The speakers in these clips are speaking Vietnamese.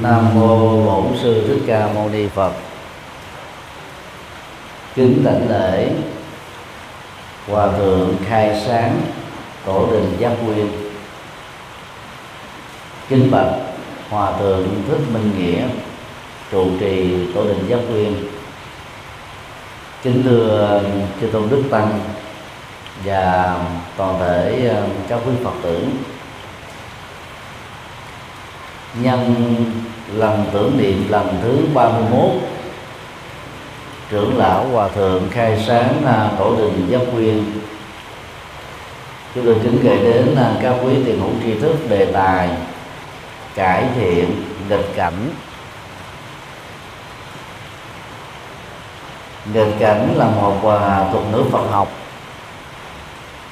Nam mô Bổn sư Thích Ca Mâu Ni Phật. Kính đảnh lễ, Hòa thượng khai sáng, Tổ đình Giác Nguyên. Kính bạch Hòa thượng Thích Minh Nghĩa, trụ trì Tổ đình Giác Nguyên. Kính thưa chư tôn đức tăng và toàn thể um, các quý Phật tử nhân lần tưởng niệm lần thứ 31 trưởng lão hòa thượng khai sáng à, tổ đình giác quyên chúng tôi kính gửi đến à, các quý tiền hữu tri thức, đề tài, cải thiện, nghịch cảnh. Nghịch cảnh là một à, thuật ngữ Phật học.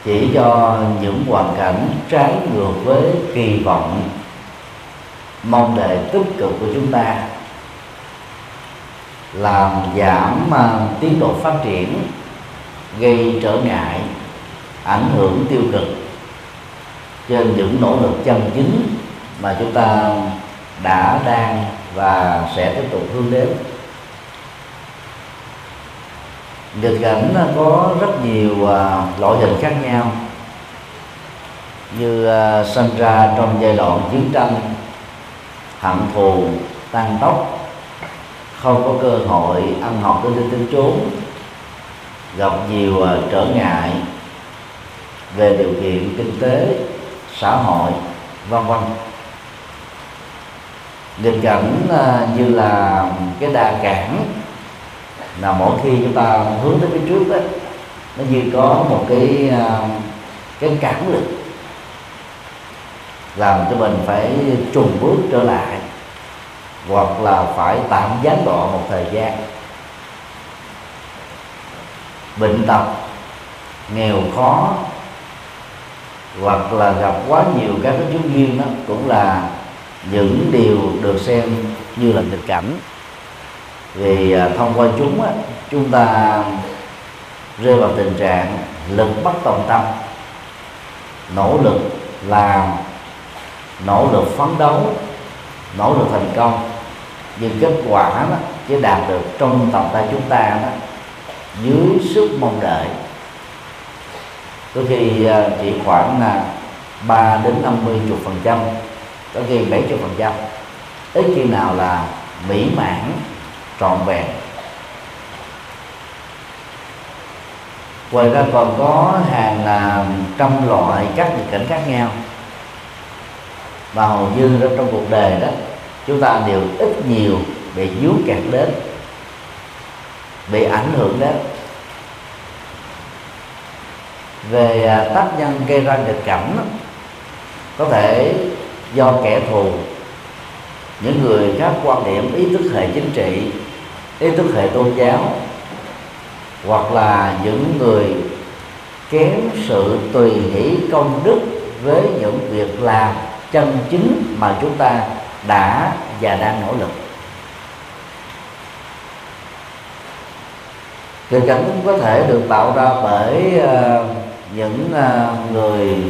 Chỉ cho những hoàn cảnh trái ngược với kỳ vọng mong đề tích cực của chúng ta làm giảm uh, tiến độ phát triển gây trở ngại ảnh hưởng tiêu cực trên những nỗ lực chân chính mà chúng ta đã đang và sẽ tiếp tục hướng đến. Nghịch cảnh có rất nhiều uh, loại hình khác nhau. Như à, uh, sinh ra trong giai đoạn chiến tranh hận thù, tăng tốc, không có cơ hội ăn học tới tính chốn gặp nhiều à, trở ngại về điều kiện kinh tế, xã hội, vân vân. Nghịch cảnh à, như là cái đà cản là mỗi khi chúng ta hướng tới phía trước đó, nó như có một cái à, cái cản lực làm cho mình phải trùng bước trở lại hoặc là phải tạm gián đoạn một thời gian. Bệnh tật nghèo khó hoặc là gặp quá nhiều các cái chứng duyên đó cũng là những điều được xem như là nghịch cảnh. Vì à, thông qua chúng á, chúng ta rơi vào tình trạng lực bất tòng tâm nỗ lực làm nỗ lực phấn đấu, nỗ lực thành công. Nhưng kết quả đó chỉ đạt được trong tầm tay chúng ta đó, dưới sức mong đợi. Có khi à, chỉ khoảng là 3 đến 50 chục phần trăm, có khi 70 phần trăm. Ít khi nào là mỹ mãn, trọn vẹn. Ngoài ra còn có hàng là trăm loại các nghịch cảnh khác nhau và hầu như trong cuộc đời đó, chúng ta đều ít nhiều bị dú kẹt đến, bị ảnh hưởng đến. Về à, tác nhân gây ra nghịch cảnh có thể do kẻ thù, những người khác quan điểm ý thức hệ chính trị, ý thức hệ tôn giáo, hoặc là những người kém sự tùy hỷ công đức với những việc làm chân chính mà chúng ta đã và đang nỗ lực. Tình cảnh cũng có thể được tạo ra bởi uh, những uh, người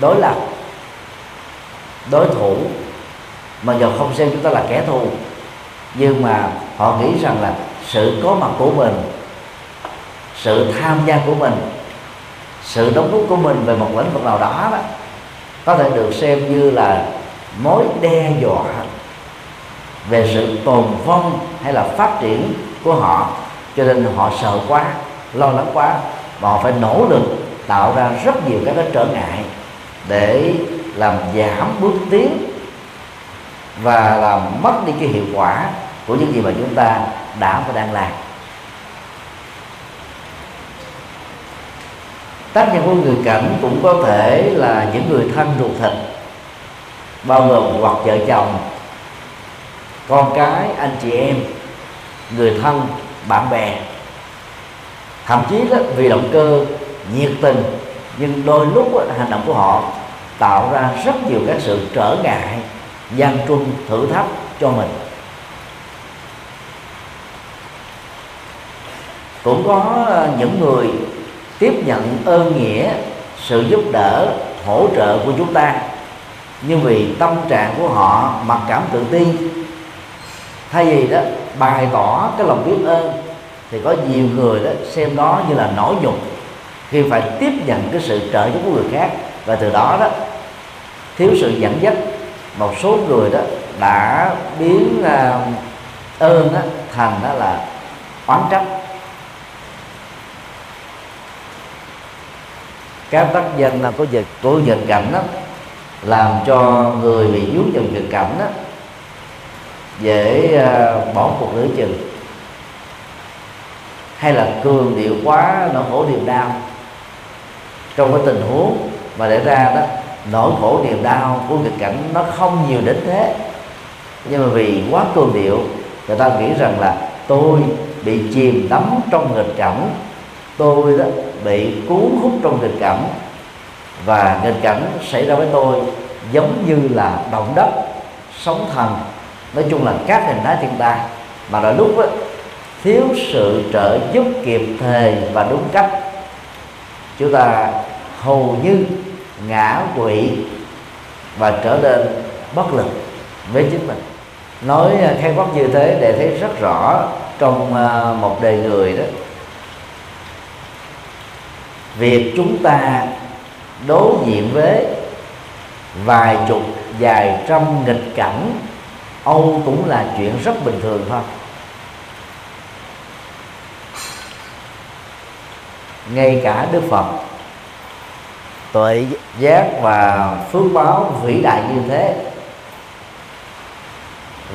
đối lập đối thủ. Mà giờ không xem chúng ta là kẻ thù nhưng mà họ nghĩ rằng là sự có mặt của mình sự tham gia của mình sự đóng góp của mình về một lĩnh vực nào đó đó có thể được xem như là mối đe dọa về sự tồn vong hay là phát triển của họ. Cho nên họ sợ quá, lo lắng quá và họ phải nỗ lực tạo ra rất nhiều các cái trở ngại để làm giảm bước tiến và làm mất đi cái hiệu quả của những gì mà chúng ta đã và đang làm. Tác nhân của người cảnh cũng có thể là những người thân ruột thịt bao gồm hoặc vợ chồng con cái anh chị em người thân bạn bè. Thậm chí đó, vì động cơ nhiệt tình nhưng đôi lúc đó, hành động của họ tạo ra rất nhiều các sự trở ngại gian truân thử thách cho mình. Cũng có ờ, những người tiếp nhận ơn nghĩa sự giúp đỡ hỗ trợ của chúng ta. Nhưng vì tâm trạng của họ mặc cảm tự ti thay vì đó bày tỏ cái lòng biết ơn thì có nhiều người đó xem đó như là nỗi nhục khi phải tiếp nhận cái sự trợ giúp của người khác. Và từ đó đó thiếu sự dẫn dắt một số người đó đã biến uh, ơn đó, thành đó là oán trách. Các tác nhân là có dịch của nghịch cảnh đó làm cho người bị dướng vào nghịch cảnh đó dễ uh, bỏ cuộc lưỡi chừng. Hay là cường điệu quá nỗi khổ niềm đau. Trong cái tình huống mà để ra đó nỗi khổ niềm đau của nghịch cảnh nó không nhiều đến thế. Nhưng mà vì quá cường điệu người ta nghĩ rằng là tôi bị chìm đắm trong nghịch cảnh. Tôi đó bị cuốn hút trong nghịch cảnh và nghịch cảnh xảy ra với tôi giống như là động đất sóng thần. Nói chung là các hình thái thiên tai. Mà đôi lúc đó, thiếu sự trợ giúp kịp thời và đúng cách. Chúng ta hầu như ngã quỵ và trở nên bất lực với chính mình. Nói khai quát như thế để thấy rất rõ trong ờ, một đời người đó việc chúng ta đối diện với vài chục, vài trăm nghịch cảnh, âu cũng là chuyện rất bình thường thôi. Ngay cả đức phật, tuệ giác và phước báo vĩ đại như thế,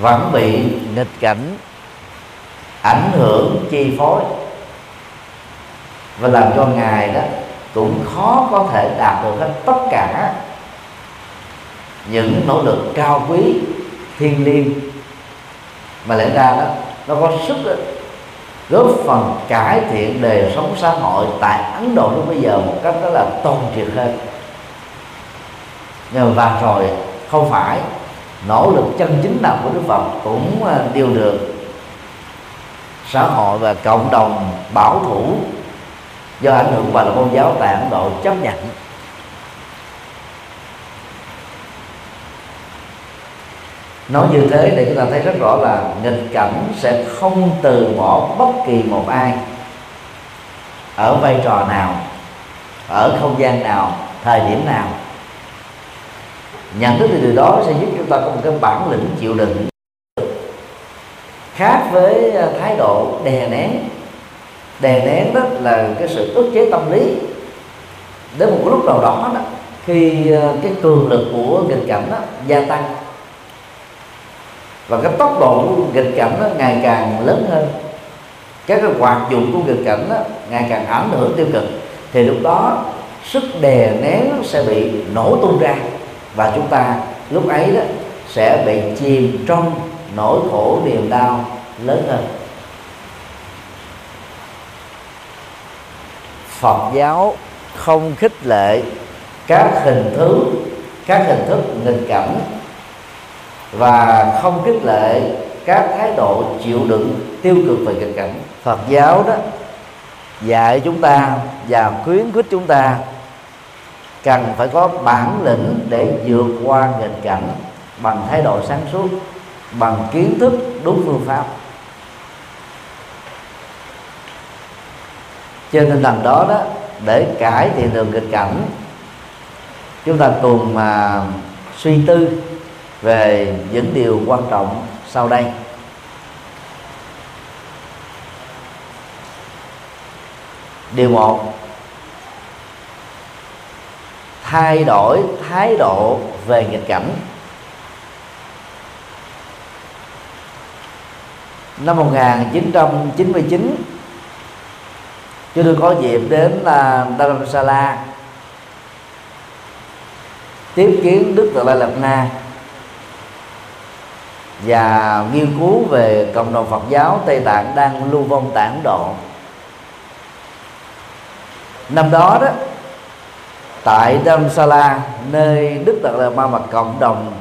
vẫn bị nghịch cảnh ảnh hưởng chi phối và làm cho ngài đó cũng khó có thể đạt được hết tất cả những nỗ lực cao quý thiêng liêng. Mà lẽ ra đó nó có sức đó, góp phần cải thiện đời sống xã hội tại Ấn Độ lúc bây giờ một cách đó là toàn triệt hơn. Nhưng mà và rồi không phải nỗ lực chân chính nào của Đức Phật cũng à, đều được. Xã hội và cộng đồng bảo thủ do ảnh hưởng và là môn giáo tại Ấn Độ chấp nhận. Nói như thế để chúng ta thấy rất rõ là nghịch cảnh sẽ không từ bỏ bất kỳ một ai ở vai trò nào, ở không gian nào, thời điểm nào. Nhận thức từ điều đó sẽ giúp chúng ta có một cái bản lĩnh chịu đựng khác với à, thái độ đè nén đè nén đó là cái sự ức chế tâm lý. Đến một lúc nào đó đó khi ờ, cái cường lực của nghịch cảnh đó gia tăng. Và cái tốc độ của nghịch cảnh nó ngày càng lớn hơn. Các cái hoạt dụng của nghịch cảnh đó, ngày càng ảnh hưởng tiêu cực. Thì lúc đó sức đè nén sẽ bị nổ tung ra. Và chúng ta lúc ấy đó sẽ bị chìm trong nỗi khổ niềm đau lớn hơn. Phật giáo không khích lệ các hình thức các hình thức nghịch cảnh và không khích lệ các thái độ chịu đựng tiêu cực về nghịch cảnh. Phật giáo đó dạy chúng ta và khuyến khích chúng ta cần phải có bản lĩnh để vượt qua nghịch cảnh bằng thái độ sáng suốt, bằng kiến thức, đúng phương pháp. Trên nên thần đó đó, để cải thiện được nghịch cảnh, chúng ta cùng mà suy tư về những điều quan trọng sau đây. Điều một, thay đổi thái độ về nghịch cảnh. Năm 1999 chứ tôi có dịp đến là Dharamsala tiếp kiến Đức Tự Lai Lạt Na và nghiên cứu về cộng đồng Phật giáo Tây Tạng đang lưu vong tản Độ. Năm đó đó, tại Dharamsala, nơi Đức Đạt Lai Ma và cộng đồng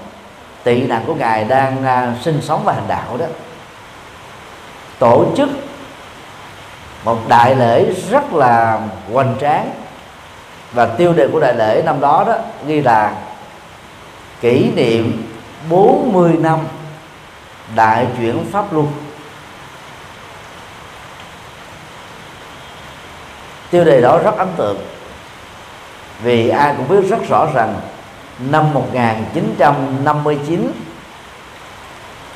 tị nạn của ngài đang à, sinh sống và hành đạo đó, tổ chức một đại lễ rất là hoành tráng. Và tiêu đề của đại lễ năm đó đó ghi là kỷ niệm 40 năm đại chuyển pháp luân. Tiêu đề đó rất ấn tượng. Vì ai cũng biết rất rõ rằng năm 1959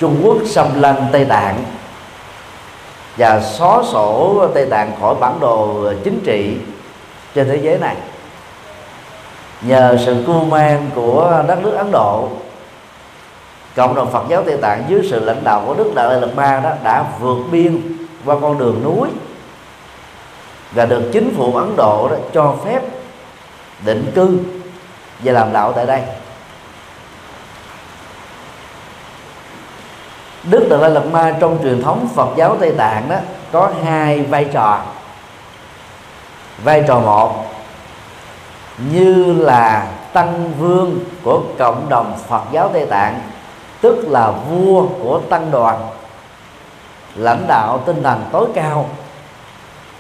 Trung Quốc xâm lăng Tây Tạng và xóa sổ Tây Tạng khỏi bản đồ chính trị trên thế giới này. Nhờ sự cưu mang của đất nước Ấn Độ, cộng đồng Phật giáo Tây Tạng dưới sự lãnh đạo của Đức Đại Lạt Ma đó đã vượt biên qua con đường núi và được chính phủ Ấn Độ đó cho phép định cư và làm đạo tại đây. Đức Đạt Lai Lạt Ma trong truyền thống Phật giáo Tây Tạng đó có hai vai trò. Vai trò một, như là tăng vương của cộng đồng Phật giáo Tây Tạng, tức là vua của tăng đoàn, lãnh đạo tinh thần tối cao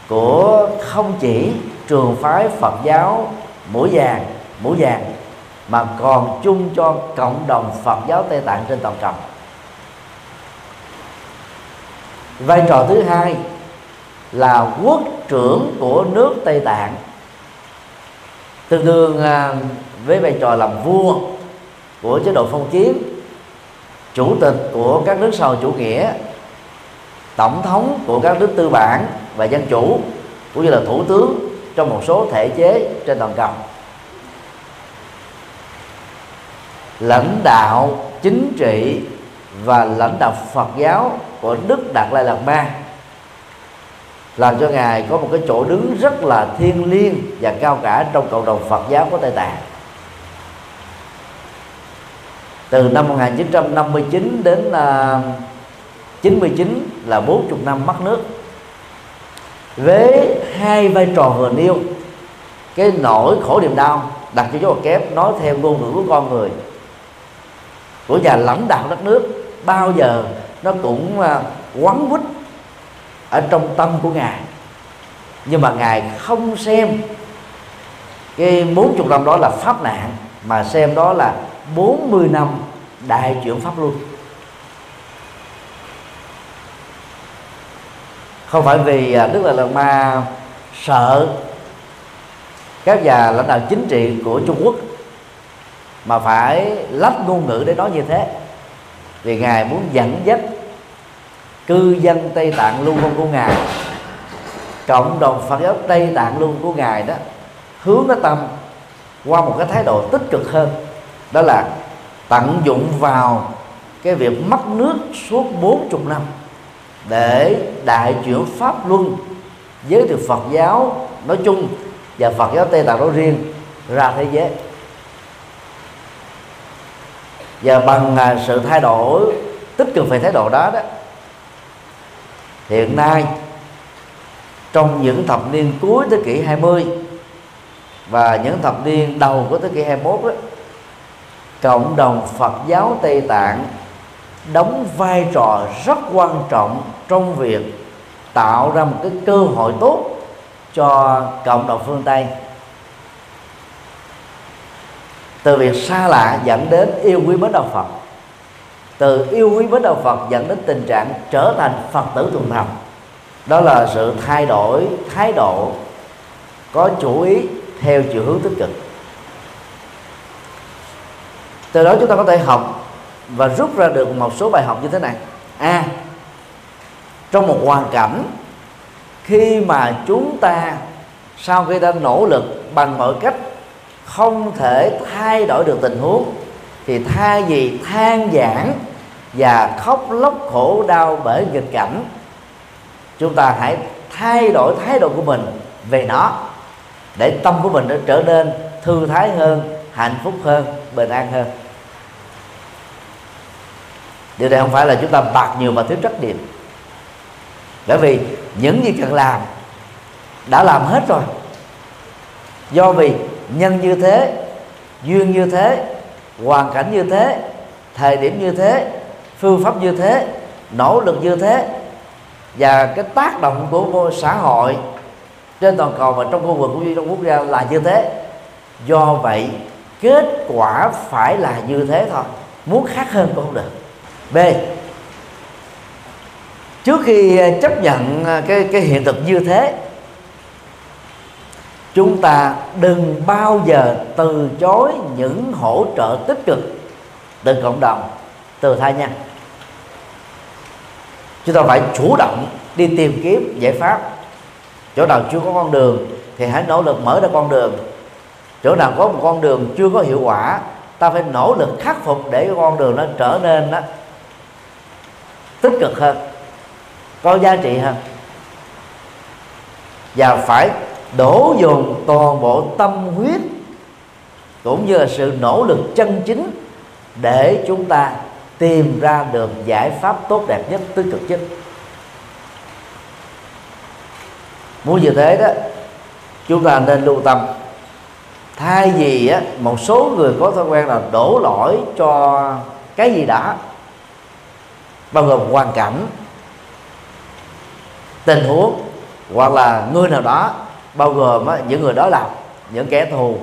của không chỉ trường phái Phật giáo mũi vàng mũi vàng mà còn chung cho cộng đồng Phật giáo Tây Tạng trên toàn cầu vai trò thứ hai là quốc trưởng của nước Tây Tạng. Tương đương à, với vai trò làm vua của chế độ phong kiến, chủ tịch của các nước sau chủ nghĩa, tổng thống của các nước tư bản và dân chủ, cũng như là thủ tướng trong một số thể chế trên toàn cầu. Lãnh đạo chính trị và lãnh đạo Phật giáo của Đức Đạt Lai Lạt Ma làm cho ngài có một cái chỗ đứng rất là thiêng liêng và cao cả trong cộng đồng Phật giáo của Tây Tạng. Từ năm 1959 đến à, uh, 99 là 40 năm mất nước. Với hai vai trò vừa nêu cái nỗi khổ niềm đau đặt cho dấu kép nói theo ngôn ngữ của con người. Của nhà lãnh đạo đất nước bao giờ nó cũng à, quấn quýt ở trong tâm của ngài. Nhưng mà ngài không xem cái bốn chục năm đó là pháp nạn, mà xem đó là 40 năm đại chuyển pháp luân. Không phải vì à, đức là lạt ma sợ các nhà lãnh đạo chính trị của trung quốc mà phải lách ngôn ngữ để nói như thế vì ngài muốn dẫn dắt cư dân tây tạng lưu vong của ngài. Cộng đồng phật giáo tây tạng luôn của ngài đó, hướng cái tâm qua một cái thái độ tích cực hơn. Đó là tận dụng vào cái việc mất nước suốt 40 năm để đại chuyển pháp luân giới thiệu Phật giáo nói chung và Phật giáo Tây Tạng nói riêng ra thế giới và bằng à, sự thay đổi tích cực về thái độ đó đó hiện nay trong những thập niên cuối thế kỷ 20 và những thập niên đầu của thế kỷ 21 đó, cộng đồng Phật giáo Tây Tạng đóng vai trò rất quan trọng trong việc tạo ra một cái cơ hội tốt cho cộng đồng phương Tây từ việc xa lạ dẫn đến yêu quý mến đạo Phật. Từ yêu quý mến đạo Phật dẫn đến tình trạng trở thành Phật tử thuần thành. Đó là sự thay đổi thái độ có chủ ý theo chiều hướng tích cực. Từ đó chúng ta có thể học và rút ra được một số bài học như thế này. A. À, trong một hoàn cảnh khi mà chúng ta sau khi ta nỗ lực bằng mọi cách không thể thay đổi được tình huống, thì thay vì than giảng và khóc lóc khổ đau bởi nghịch cảnh. Chúng ta hãy thay đổi thái độ của mình về nó, để tâm của mình nó trở nên thư thái hơn, hạnh phúc hơn, bình an hơn. Điều này không phải là chúng ta bạc nhiều mà thiếu trách nhiệm. Bởi vì những gì cần làm đã làm hết rồi. Do vì nhân như thế, duyên như thế, hoàn cảnh như thế, thời điểm như thế, phương pháp như thế, nỗ lực như thế, và cái tác động của xã hội trên toàn cầu và trong khu vực cũng như trong quốc gia là như thế. Do vậy, kết quả phải là như thế thôi, muốn khác hơn cũng không được. B. Trước khi chấp nhận cái cái hiện thực như thế chúng ta đừng bao giờ từ chối những hỗ trợ tích cực từ cộng đồng, từ tha nhân. Chúng ta phải chủ động đi tìm kiếm giải pháp. Chỗ nào chưa có con đường thì hãy nỗ lực mở ra con đường. Chỗ nào có một con đường chưa có hiệu quả, ta phải nỗ lực khắc phục để con đường nó trở nên đó tích cực hơn, có giá trị hơn. Và phải đổ dồn toàn bộ tâm huyết cũng như là sự nỗ lực chân chính để chúng ta tìm ra được giải pháp tốt đẹp nhất tích cực nhất. Muốn như thế đó chúng ta nên lưu tâm. Thay vì á, một số người có thói quen là đổ lỗi cho cái gì đó bao gồm hoàn cảnh tình huống hoặc là người nào đó bao gồm á, những người đó lập những kẻ thù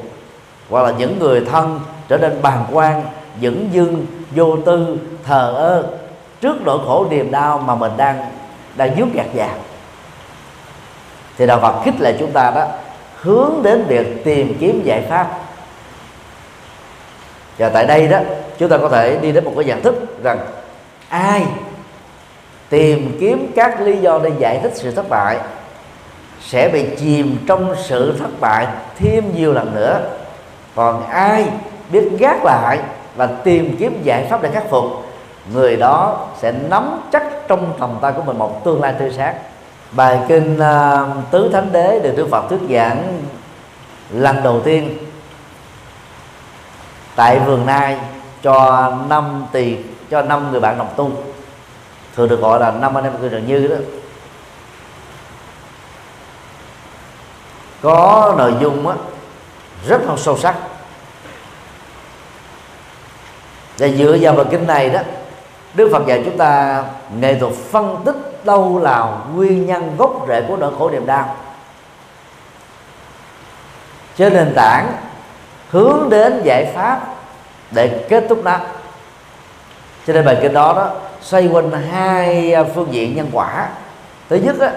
hoặc là những người thân trở nên bàng quan dững dưng vô tư thờ ơ trước nỗi khổ niềm đau mà mình đang đang dướng gạt vào thì đạo Phật khích lệ chúng ta đó hướng đến việc tìm kiếm giải pháp. Và tại đây đó chúng ta có thể đi đến một cái nhận thức rằng ai tìm kiếm các lý do để giải thích sự thất bại sẽ bị chìm trong sự thất bại thêm nhiều lần nữa. Còn ai biết gác lại và tìm kiếm giải pháp để khắc phục người đó sẽ nắm chắc trong tầm tay của mình một tương lai tươi sáng. Bài kinh uh, tứ thánh đế được đức phật thuyết giảng lần đầu tiên tại vườn nai cho năm tỳ cho năm người bạn đồng tu. Thường được gọi là năm anh em cư trần như đó. Có nội dung á, rất là sâu sắc. Và dựa vào bài kinh này đó Đức Phật dạy chúng ta nghệ thuật phân tích đâu là nguyên nhân gốc rễ của nỗi khổ niềm đau. Trên nền tảng hướng đến giải pháp để kết thúc nó. Cho nên bài kinh đó đó xoay quanh hai phương diện nhân quả. Thứ nhất đó,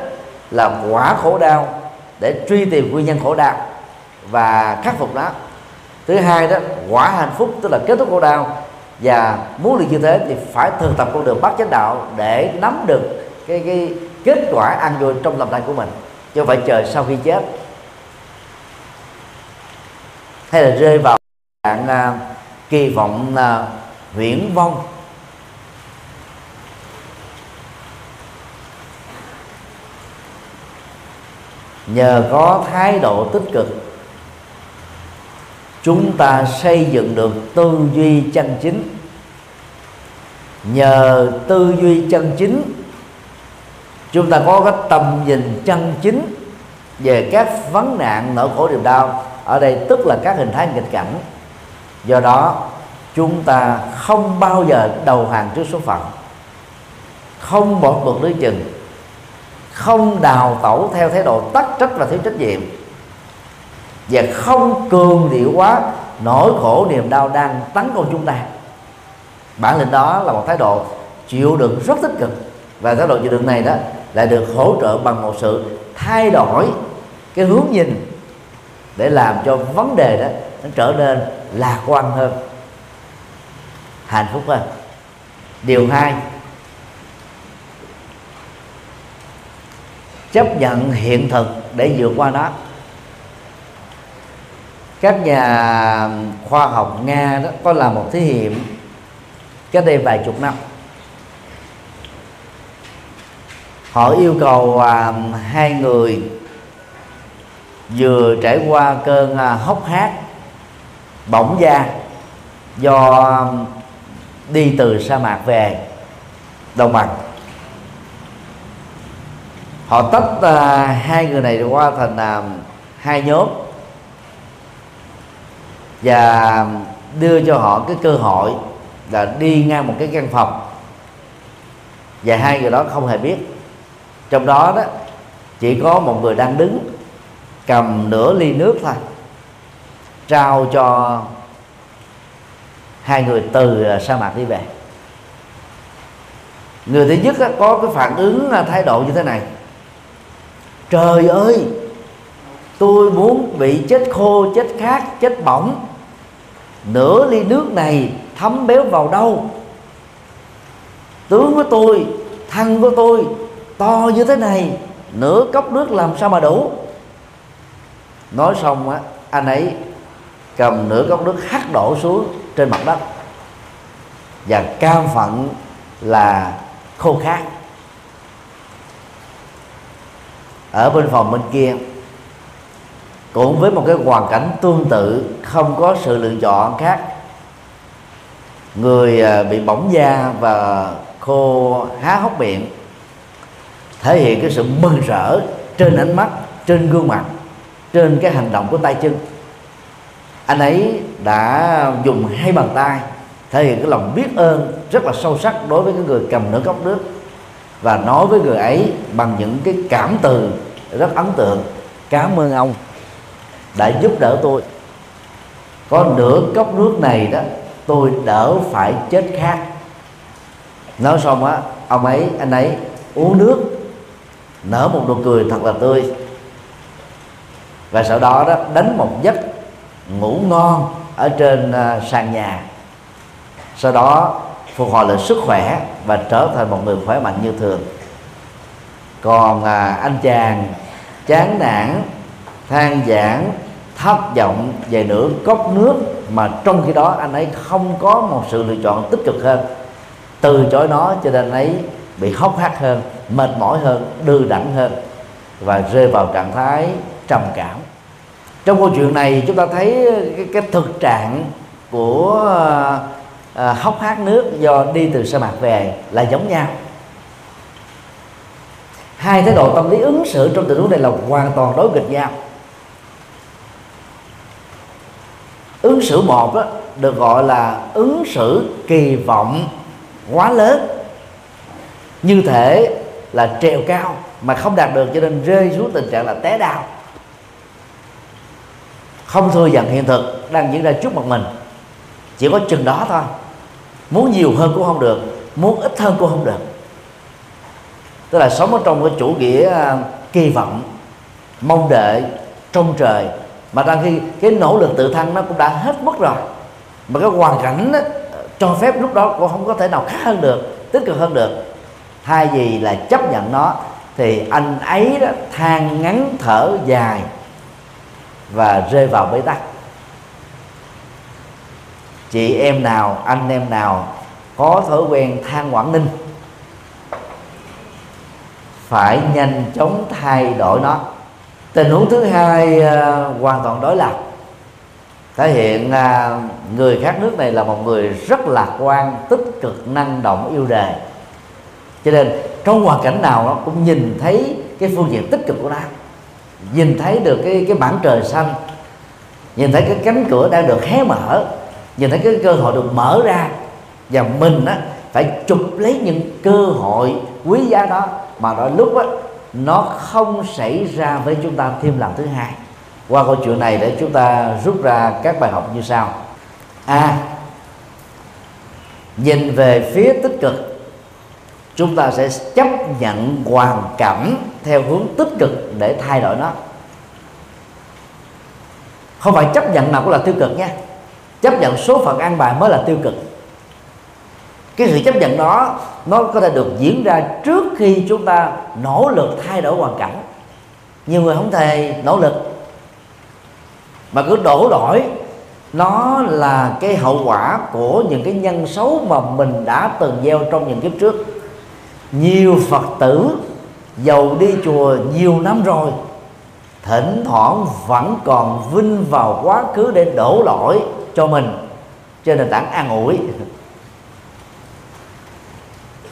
là quả khổ đau để truy tìm nguyên nhân khổ đau và khắc phục nó. Thứ hai đó quả hạnh phúc tức là kết thúc khổ đau. Và muốn được như thế thì phải thực tập con đường bắt chánh đạo để nắm được cái cái kết quả ăn vui trong lòng tay của mình chứ không phải chờ sau khi chết. Hay là rơi vào dạng uh, à, kỳ vọng à, uh, viễn vong. Nhờ có thái độ tích cực, chúng ta xây dựng được tư duy chân chính. Nhờ tư duy chân chính, chúng ta có cái tầm nhìn chân chính về các vấn nạn nỗi khổ niềm đau. Ở đây tức là các hình thái nghịch cảnh. Do đó, chúng ta không bao giờ đầu hàng trước số phận. Không bỏ cuộc lưới chừng không đào tẩu theo thái độ tắc trách và thiếu trách nhiệm. Và không cường điệu quá, nỗi khổ niềm đau đang tấn công chúng ta. Bản lĩnh đó là một thái độ chịu đựng rất tích cực. Và thái độ chịu đựng này đó lại được hỗ trợ bằng một sự thay đổi cái hướng nhìn để làm cho vấn đề đó nó trở nên lạc quan hơn. Hạnh phúc hơn điều hai chấp nhận hiện thực để vượt qua nó. Các nhà khoa học nga đó có làm một thí nghiệm cách đây vài chục năm. Họ yêu cầu à, hai người vừa trải qua cơn à, hốc hác bỏng da do đi từ sa mạc về đồng bằng họ tách uh, hai người này qua thành uh, hai nhóm. Và đưa cho họ cái cơ hội là đi ngang một cái căn phòng. Và hai người đó không hề biết. Trong đó đó chỉ có một người đang đứng cầm nửa ly nước thôi trao cho hai người từ à, sa mạc đi về. Người thứ nhất có cái phản ứng thái độ như thế này trời ơi, tôi muốn bị chết khô, chết khát, chết bỏng. Nửa ly nước này thấm béo vào đâu? Tướng của tôi thân của tôi, to như thế này, nửa cốc nước làm sao mà đủ? Nói xong á, anh ấy cầm nửa cốc nước hắt đổ xuống trên mặt đất. Và cam phận là khô khát. Ở bên phòng bên kia. Cũng với một cái hoàn cảnh tương tự, không có sự lựa chọn khác. Người à, bị bỏng da và khô, há hốc miệng, thể hiện cái sự mừng rỡ trên ánh mắt, trên gương mặt, trên cái hành động của tay chân. Anh ấy đã dùng hai bàn tay, thể hiện cái lòng biết ơn rất là sâu sắc đối với cái người cầm nửa cốc nước và nói với người ấy bằng những cái cảm từ rất ấn tượng. Cảm ơn ông đã giúp đỡ tôi. Có nửa cốc nước này đó tôi đỡ phải chết khát. Nói xong á ông ấy anh ấy uống nước nở một nụ cười thật là tươi. Và sau đó đó đánh một giấc ngủ ngon ở trên uh, sàn nhà. Sau đó phục hồi lại sức khỏe và trở thành một người khỏe mạnh như thường còn à, anh chàng chán nản than giảng thất vọng về nửa cốc nước mà trong khi đó anh ấy không có một sự lựa chọn tích cực hơn. Từ chối nó cho nên anh ấy bị hốc hác hơn mệt mỏi hơn đư đẳng hơn và rơi vào trạng thái trầm cảm. Trong câu chuyện này chúng ta thấy cái, cái thực trạng của à, à hốc hác nước do đi từ sa mạc về là giống nhau hai thái độ tâm lý ứng xử trong tình huống này là hoàn toàn đối nghịch nhau. Ứng xử một đó, được gọi là ứng xử kỳ vọng quá lớn. Như thể là trèo cao mà không đạt được cho nên rơi xuống tình trạng là té đau. Không thừa nhận hiện thực đang diễn ra trước mặt mình. Chỉ có chừng đó thôi. Muốn nhiều hơn cũng không được muốn ít hơn cũng không được tức là sống ở trong cái chủ nghĩa à, kỳ vọng mong đợi trong trời. Mà đang khi cái nỗ lực tự thân nó cũng đã hết mất rồi. Mà cái hoàn cảnh đó, cho phép lúc đó cũng không có thể nào khác hơn được tích cực hơn được. Thay vì là chấp nhận nó thì anh ấy đó than ngắn thở dài và rơi vào bế tắc. Chị em nào anh em nào có thói quen than quảng ninh phải nhanh chóng thay đổi nó. Tình huống thứ hai uh, hoàn toàn đối lập. Thể hiện uh, người khác nước này là một người rất lạc quan tích cực năng động yêu đời cho nên trong hoàn cảnh nào nó cũng nhìn thấy cái phương diện tích cực của nó nhìn thấy được cái cái bản trời xanh nhìn thấy cái cánh cửa đang được hé mở nhìn thấy cái cơ hội được mở ra và mình á phải chụp lấy những cơ hội quý giá đó mà đôi lúc á nó không xảy ra với chúng ta thêm lần thứ hai. Qua câu chuyện này để chúng ta rút ra các bài học như sau. A. À, nhìn về phía tích cực chúng ta sẽ chấp nhận hoàn cảnh theo hướng tích cực để thay đổi nó. Không phải chấp nhận nào cũng là tiêu cực nha. Chấp nhận số phận an bài mới là tiêu cực cái sự chấp nhận đó, nó có thể được diễn ra trước khi chúng ta nỗ lực thay đổi hoàn cảnh. Nhiều người không thể nỗ lực, mà cứ đổ đổi. Nó là cái hậu quả của những cái nhân xấu mà mình đã từng gieo trong những kiếp trước. Nhiều phật tử giàu đi chùa nhiều năm rồi, thỉnh thoảng vẫn còn vinh vào quá khứ để đổ lỗi cho mình. Trên nền tảng an ủi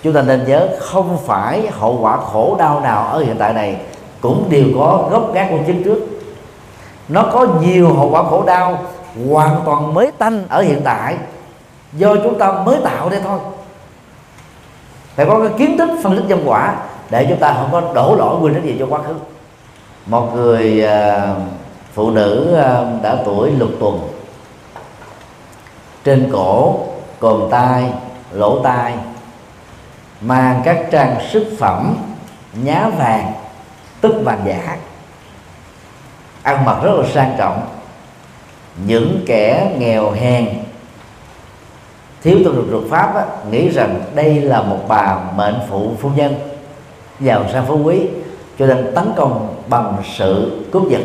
chúng ta nên nhớ không phải hậu quả khổ đau nào ở hiện tại này cũng đều có gốc gác của chứng trước. Nó có nhiều hậu quả khổ đau hoàn toàn mới tanh ở hiện tại, do chúng ta mới tạo đây thôi. Phải có cái kiến thức phân tích nhân quả để chúng ta không có đổ lỗi quên trách gì cho quá khứ. Một người à, phụ nữ à, đã tuổi lục tuần. Trên cổ cồn tai, lỗ tai mang các trang sức phẩm nhá vàng tức vàng giả. Ăn mặc rất là sang trọng. Những kẻ nghèo hèn thiếu tu được luật pháp á, nghĩ rằng đây là một bà mệnh phụ phu nhân giàu sang phú quý cho nên tấn công bằng sự cướp giật.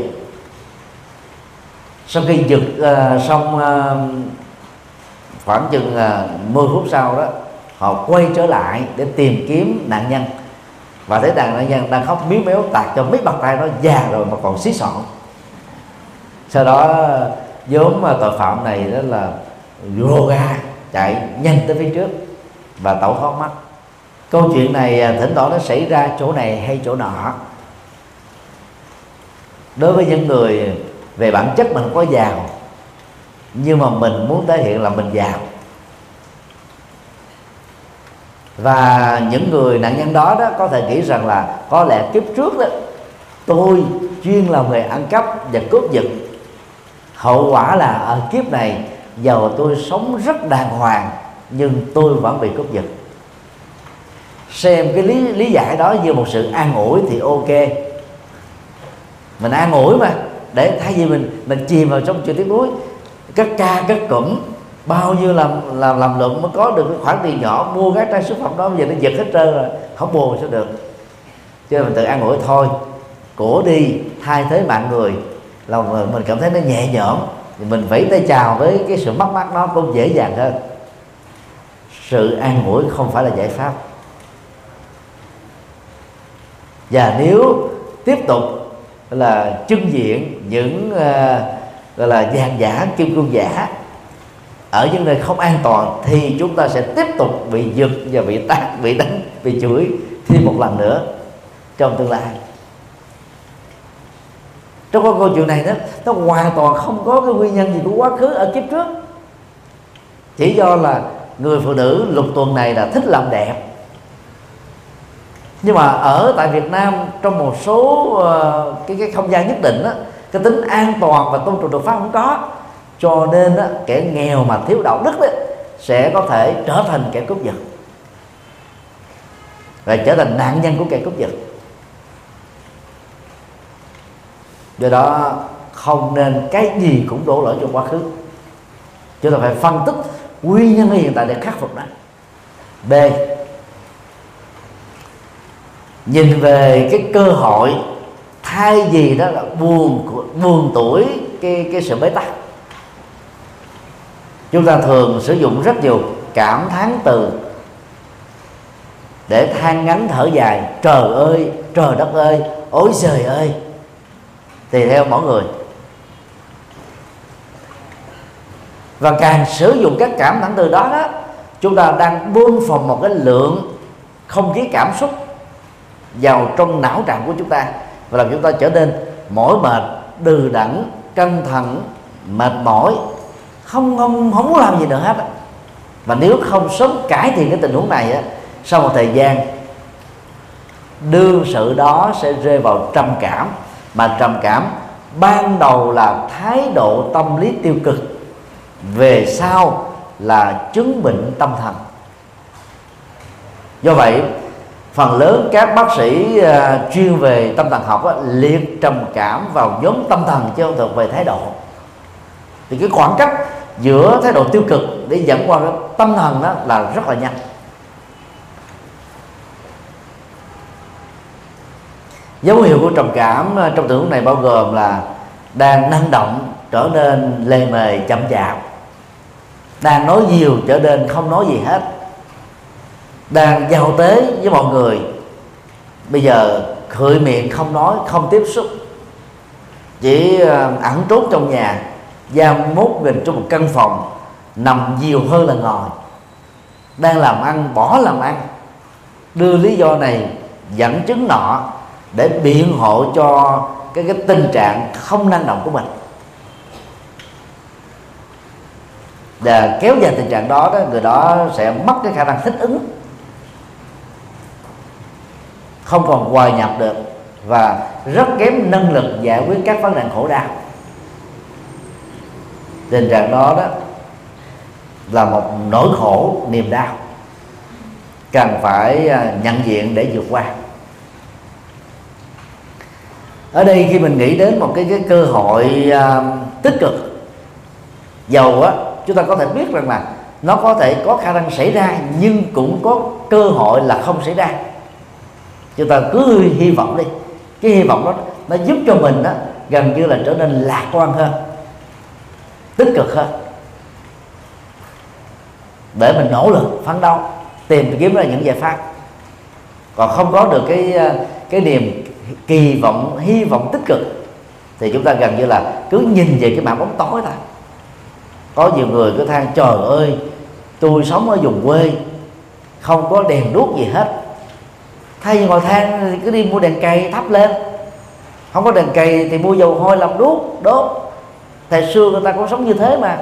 Sau khi giật uh, xong uh, khoảng chừng ờ, uh, 10 phút sau đó họ quay trở lại để tìm kiếm nạn nhân. Và thấy rằng nạn nhân đang khóc miếu méo, tạt cho mấy bàn tay nó già rồi mà còn xí sọn sau đó vốn mà tội phạm này đó là rô ga chạy nhanh tới phía trước và tẩu thoát mắt câu chuyện này à, thỉnh thoảng nó xảy ra chỗ này hay chỗ nọ. Đối với những người về bản chất mình có giàu, nhưng mà mình muốn thể hiện là mình giàu và những người nạn nhân đó đó có thể nghĩ rằng là có lẽ kiếp trước đó, tôi chuyên làm nghề ăn cắp và cướp giật. Hậu quả là ở kiếp này giàu tôi sống rất đàng hoàng, nhưng tôi vẫn bị cướp giật. Xem cái lý lý giải đó như một sự an ủi thì ok. Mình an ủi mà, để thay vì mình mình chìm vào trong chuyện tiếc nuối. Các ca, các cụm bao nhiêu làm làm làm luận mới có được cái khoản tiền nhỏ mua cái trang xuất phẩm đó bây giờ nó giật hết trơn rồi không buồn sao được. Cho nên mình tự ăn ủi thôi. Cổ đi thay thế mạng người. Lòng mình cảm thấy nó nhẹ nhõm thì mình vẫy tay chào với cái sự mất mát nó cũng dễ dàng hơn. Sự an ủi không phải là giải pháp. Và nếu tiếp tục là trưng diện những uh, gọi là vàng giả kim cương giả ở những nơi không an toàn thì chúng ta sẽ tiếp tục bị giật và bị tát bị đánh bị chửi thêm một lần nữa trong tương lai. Trong cái câu chuyện này đó nó hoàn toàn không có cái nguyên nhân gì của quá khứ ở kiếp trước. Chỉ do là người phụ nữ lục tuần này là thích làm đẹp. Nhưng mà ở tại Việt Nam trong một số uh, cái cái không gian nhất định đó, cái tính an toàn và tôn trọng luật pháp không có cho nên đó, kẻ nghèo mà thiếu đạo đức đó, sẽ có thể trở thành kẻ cướp giật. Và trở thành nạn nhân của kẻ cướp giật. Do đó không nên cái gì cũng đổ lỗi cho quá khứ. Chúng ta phải phân tích nguyên nhân hiện tại để khắc phục nó. B. Nhìn về cái cơ hội thay vì đó là buồn buồn tuổi cái cái sự bế tắc chúng ta thường sử dụng rất nhiều cảm thán từ để than ngắn thở dài. Trời ơi trời đất ơi ôi trời ơi. Tùy theo mỗi người. Và càng sử dụng các cảm thán từ đó đó chúng ta đang buông phòng một cái lượng không khí cảm xúc vào trong não trạng của chúng ta và làm chúng ta trở nên mỏi mệt đừ đẳng, căng thẳng mệt mỏi không không không muốn làm gì nữa hết và nếu không sớm cải thiện cái tình huống này á sau một thời gian đương sự đó sẽ rơi vào trầm cảm. Mà trầm cảm ban đầu là thái độ tâm lý tiêu cực về sau là chứng bệnh tâm thần. Do vậy phần lớn các bác sĩ uh, chuyên về tâm thần học á, liệt trầm cảm vào nhóm tâm thần chứ không thuộc về thái độ. Thì cái khoảng cách giữa thái độ tiêu cực để dẫn qua cái tâm thần đó là rất là nhanh. Dấu hiệu của trầm cảm ờ, trong tình huống này bao gồm là đang năng động trở nên lề mề, chậm chạp. Đang nói nhiều trở nên không nói gì hết. Đang giao tế với mọi người. Bây giờ khởi miệng không nói, không tiếp xúc. Chỉ ờ, ẩn trốn trong nhà giam mốt mình trong một căn phòng, nằm nhiều hơn là ngồi. Đang làm ăn, bỏ làm ăn. Đưa lý do này dẫn chứng nọ để biện hộ cho cái cái tình trạng không năng động của mình. Và kéo dài tình trạng đó đó, người đó sẽ mất cái khả năng thích ứng. Không còn hòa nhập được và rất kém năng lực giải quyết các vấn đề khổ đau tình trạng đó đó là một nỗi khổ niềm đau. Cần phải à, nhận diện để vượt qua. Ở đây khi mình nghĩ đến một cái cái cơ hội uh, tích cực giàu á chúng ta có thể biết rằng là nó có thể có khả năng xảy ra nhưng cũng có cơ hội là không xảy ra. Chúng ta cứ hy vọng đi. Cái hy vọng đó nó giúp cho mình đó gần như là trở nên lạc quan hơn tích cực hơn để mình nỗ lực phấn đấu, tìm kiếm ra những giải pháp. Còn không có được cái ờ, cái niềm kỳ vọng, hy vọng tích cực, thì chúng ta gần như là cứ nhìn về cái mảng bóng tối thôi. Có nhiều người cứ than, trời ơi, tôi sống ở vùng quê, không có đèn đuốc gì hết. Thay vì ngồi than thì cứ đi mua đèn cây thắp lên. Không có đèn cây thì mua dầu hôi làm đuốc, đốt thời xưa người ta cũng sống như thế mà.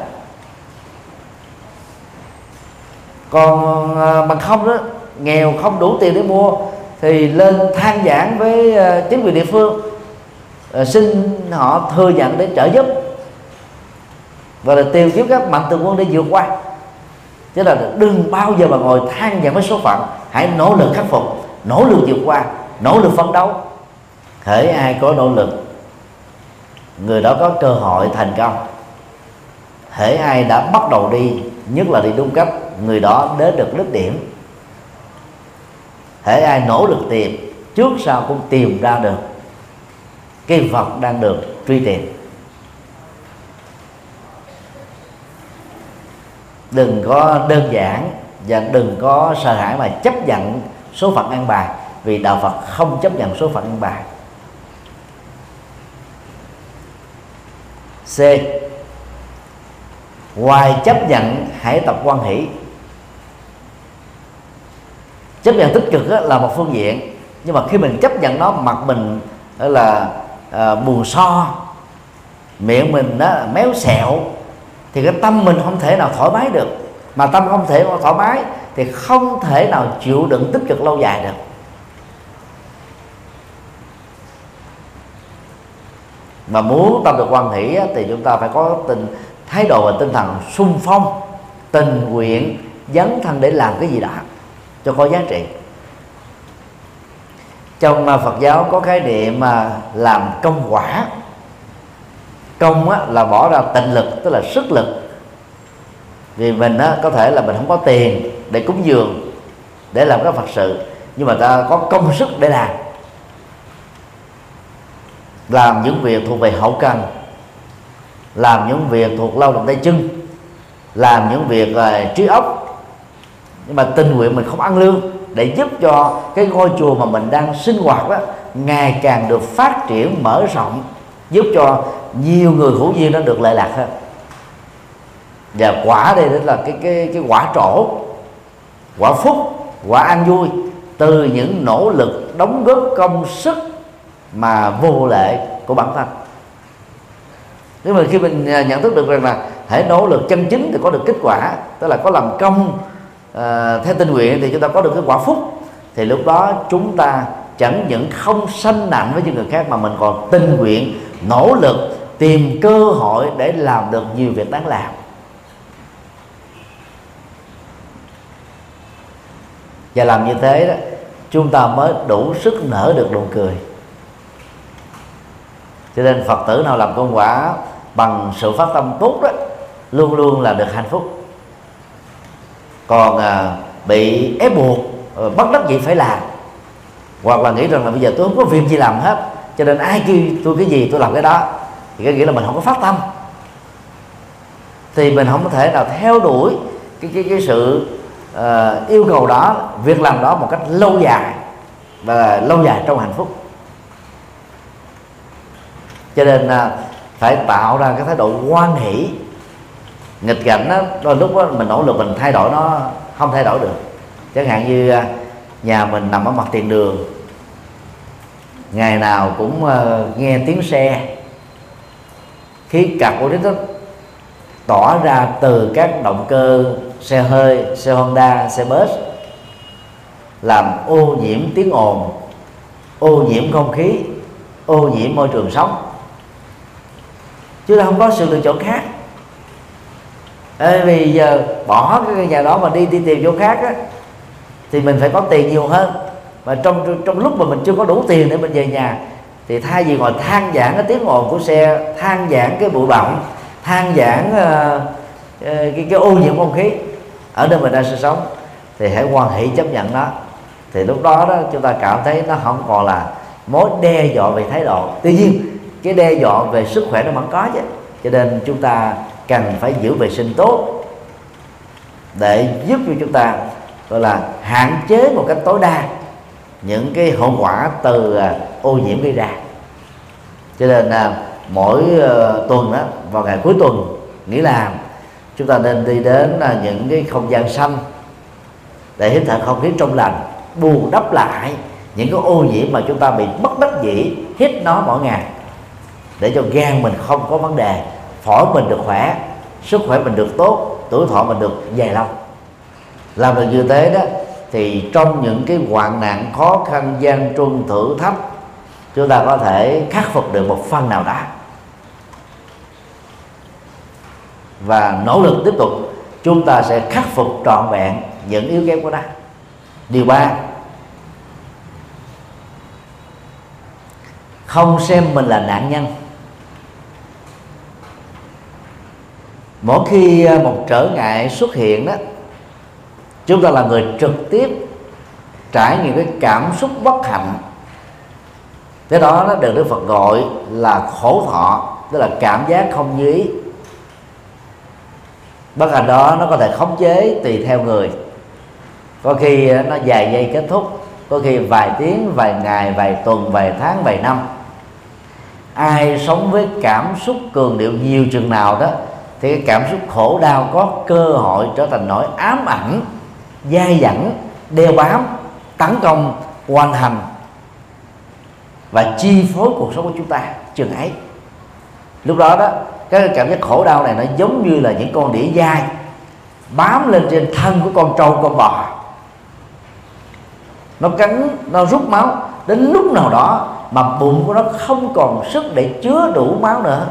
Còn ờ, bằng không đó, nghèo không đủ tiền để mua thì lên than giảng với ờ, chính quyền địa phương ờ, xin họ thừa nhận để trợ giúp. Và là tìm kiếm các mạnh thường quân để vượt qua. Chứ là đừng bao giờ mà ngồi than giảng với số phận. Hãy nỗ lực khắc phục, nỗ lực vượt qua, nỗ lực phấn đấu. Hễ ai có nỗ lực người đó có cơ hội thành công. Hễ ai đã bắt đầu đi, nhất là đi đúng cách người đó đến được đích điểm. Hễ ai nỗ lực tìm, trước sau cũng tìm ra được cái vật đang được truy tìm. Đừng có đơn giản và đừng có sợ hãi mà chấp nhận số phận ăn bài, vì đạo phật không chấp nhận số phận ăn bài. C. Ngoài chấp nhận hãy tập quan hỷ. Chấp nhận tích cực là một phương diện. Nhưng mà khi mình chấp nhận nó mặt mình là ờ, à, buồn so miệng mình đó méo xẹo thì cái tâm mình không thể nào thoải mái được. Mà tâm không thể thoải mái thì không thể nào chịu đựng tích cực lâu dài được. Mà muốn tâm được quan hỷ thì chúng ta phải có tình thái độ và tinh thần sung phong tình nguyện dấn thân để làm cái gì đó cho có giá trị. Trong à, Phật giáo có khái niệm mà làm công quả. Công á, là bỏ ra tịnh lực tức là sức lực. Vì mình á, có thể là mình không có tiền để cúng dường để làm các phật sự nhưng mà ta có công sức để làm làm những việc thuộc về hậu cần. Làm những việc thuộc lao động tay chân. Làm những việc uh, trí óc. Nhưng mà tình nguyện mình không ăn lương để giúp cho cái ngôi chùa mà mình đang sinh hoạt đó ngày càng được phát triển mở rộng giúp cho nhiều người hữu duyên nó được lợi lạc hơn. Và quả đây đó là cái cái cái quả trổ quả phúc quả an vui từ những nỗ lực đóng góp công sức mà vô lệ của bản thân. Nhưng mà khi mình à, nhận thức được rằng là hãy nỗ lực chân chính thì có được kết quả tức là có làm công uh, theo tình nguyện thì chúng ta có được cái quả phúc thì lúc đó chúng ta chẳng những không sanh nặng với những người khác mà mình còn tình nguyện nỗ lực tìm cơ hội để làm được nhiều việc đáng làm. Và làm như thế đó chúng ta mới đủ sức nở được nụ cười cho nên phật tử nào làm công quả bằng sự phát tâm tốt đó luôn luôn là được hạnh phúc. Còn à, bị ép buộc ờ, bắt đắc gì phải làm. Hoặc là nghĩ rằng là bây giờ tôi không có việc gì làm hết cho nên ai kêu tôi cái gì tôi làm cái đó thì cái nghĩa là mình không có phát tâm. Thì mình không có thể nào theo đuổi cái cái cái sự uh, yêu cầu đó việc làm đó một cách lâu dài và lâu dài trong hạnh phúc cho nên là phải tạo ra cái thái độ quan hỷ. Nghịch cảnh đó đôi lúc đó mình nỗ lực mình thay đổi nó không thay đổi được. Chẳng hạn như à, nhà mình nằm ở mặt tiền đường. Ngày nào cũng uh, nghe tiếng xe. Khí cặp của nó tỏ ra từ các động cơ xe hơi xe honda xe bus làm ô nhiễm tiếng ồn ô nhiễm không khí ô nhiễm môi trường sống chứ không có sự lựa chọn khác. Ê, vì giờ bỏ cái nhà đó mà đi đi tìm chỗ khác á thì mình phải có tiền nhiều hơn. Và trong trong lúc mà mình chưa có đủ tiền để mình về nhà thì thay vì ngồi than giảng cái tiếng ồn của xe than giảng cái bụi bặm than giảng uh, uh, cái, cái ô nhiễm không khí ở nơi mình đang sinh sống thì hãy hoàn hỷ chấp nhận nó. Thì lúc đó đó chúng ta cảm thấy nó không còn là mối đe dọa về thái độ. Tuy nhiên cái đe dọa về sức khỏe nó vẫn có chứ. Cho nên chúng ta cần phải giữ vệ sinh tốt để giúp cho chúng ta, gọi là, hạn chế một cách tối đa những cái hậu quả từ à, ô nhiễm gây ra. Cho nên là mỗi ờ, tuần đó vào ngày cuối tuần, nghỉ làm, chúng ta nên đi đến à, những cái không gian xanh để hít thở không khí trong lành, bù đắp lại những cái ô nhiễm mà chúng ta bị bất đắc dĩ, hít nó mỗi ngày để cho gan mình không có vấn đề, phổi mình được khỏe, sức khỏe mình được tốt, tuổi thọ mình được dài lâu. Làm được như thế đó, thì trong những cái hoạn nạn khó khăn, gian truân, thử thách, chúng ta có thể khắc phục được một phần nào đó và nỗ lực tiếp tục, chúng ta sẽ khắc phục trọn vẹn những yếu kém của nó. Điều ba, không xem mình là nạn nhân. Mỗi khi à, một trở ngại xuất hiện đó, chúng ta là người trực tiếp trải nghiệm cái cảm xúc bất hạnh. Cái đó nó được đức phật gọi là khổ thọ, tức là cảm giác không như ý. Bất hạnh đó nó có thể khống chế tùy theo người. Có khi à, nó dài giây kết thúc, có khi vài tiếng, vài ngày, vài tuần, vài tháng, vài năm. Ai sống với cảm xúc cường điệu nhiều chừng nào đó thì cái cảm xúc khổ đau có cơ hội trở thành nỗi ám ảnh, dai dẳng, đeo bám, tấn công hoàn hành và chi phối cuộc sống của chúng ta. Chừng ấy. Lúc đó đó, cái cảm giác khổ đau này nó giống như là những con đĩa dai bám lên trên thân của con trâu, con bò. Nó cắn, nó rút máu đến lúc nào đó mà bụng của nó không còn sức để chứa đủ máu nữa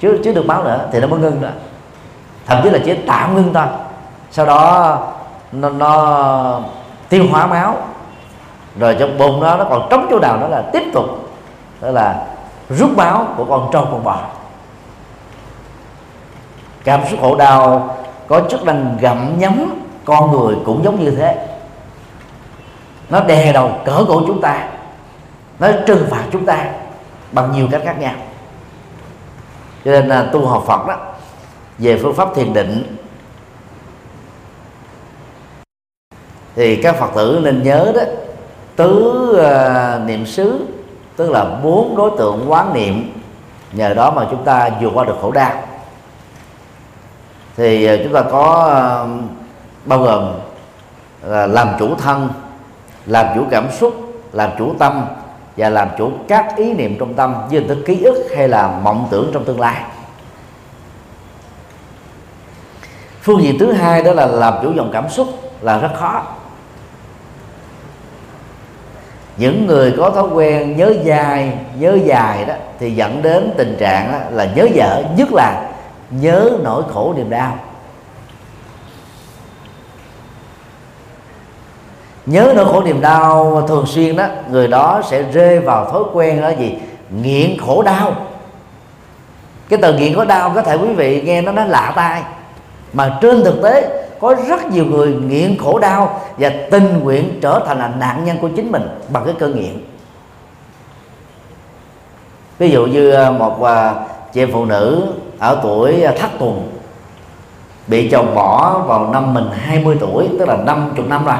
chứ chứ được máu nữa thì nó mới ngưng nữa thậm chí là chỉ tạm ngưng thôi. Sau đó nó, nó tiêu hóa máu. Rồi trong bụng đó nó còn trống chỗ nào đó là tiếp tục đó là rút máu của con trâu con bò. Cảm xúc khổ đau có chức năng gặm nhấm con người cũng giống như thế. Nó đè đầu cỡ cổ chúng ta nó trừng phạt chúng ta bằng nhiều cách khác nhau cho nên là tu học Phật đó về phương pháp thiền định thì các Phật tử nên nhớ đó tứ uh, niệm xứ tức là bốn đối tượng quán niệm nhờ đó mà chúng ta vượt qua được khổ đau. Thì uh, chúng ta có uh, bao gồm là làm chủ thân làm chủ cảm xúc làm chủ tâm và làm chủ các ý niệm trong tâm như hình thức ký ức hay là mộng tưởng trong tương lai. Phương diện thứ hai đó là làm chủ dòng cảm xúc là rất khó. Những người có thói quen nhớ dài nhớ dài đó thì dẫn đến tình trạng đó là nhớ dở, nhất là nhớ nỗi khổ niềm đau. Nhớ nỗi khổ niềm đau thường xuyên đó, người đó sẽ rơi vào thói quen đó gì? Nghiện khổ đau. Cái từ nghiện khổ đau có thể quý vị nghe nó nó lạ tai. Mà trên thực tế, có rất nhiều người nghiện khổ đau và tình nguyện trở thành là nạn nhân của chính mình bằng cái cơn nghiện. Ví dụ như à, một à, chị phụ nữ ở tuổi à, thất tuần bị chồng bỏ vào năm mình 20 tuổi, tức là 50 năm rồi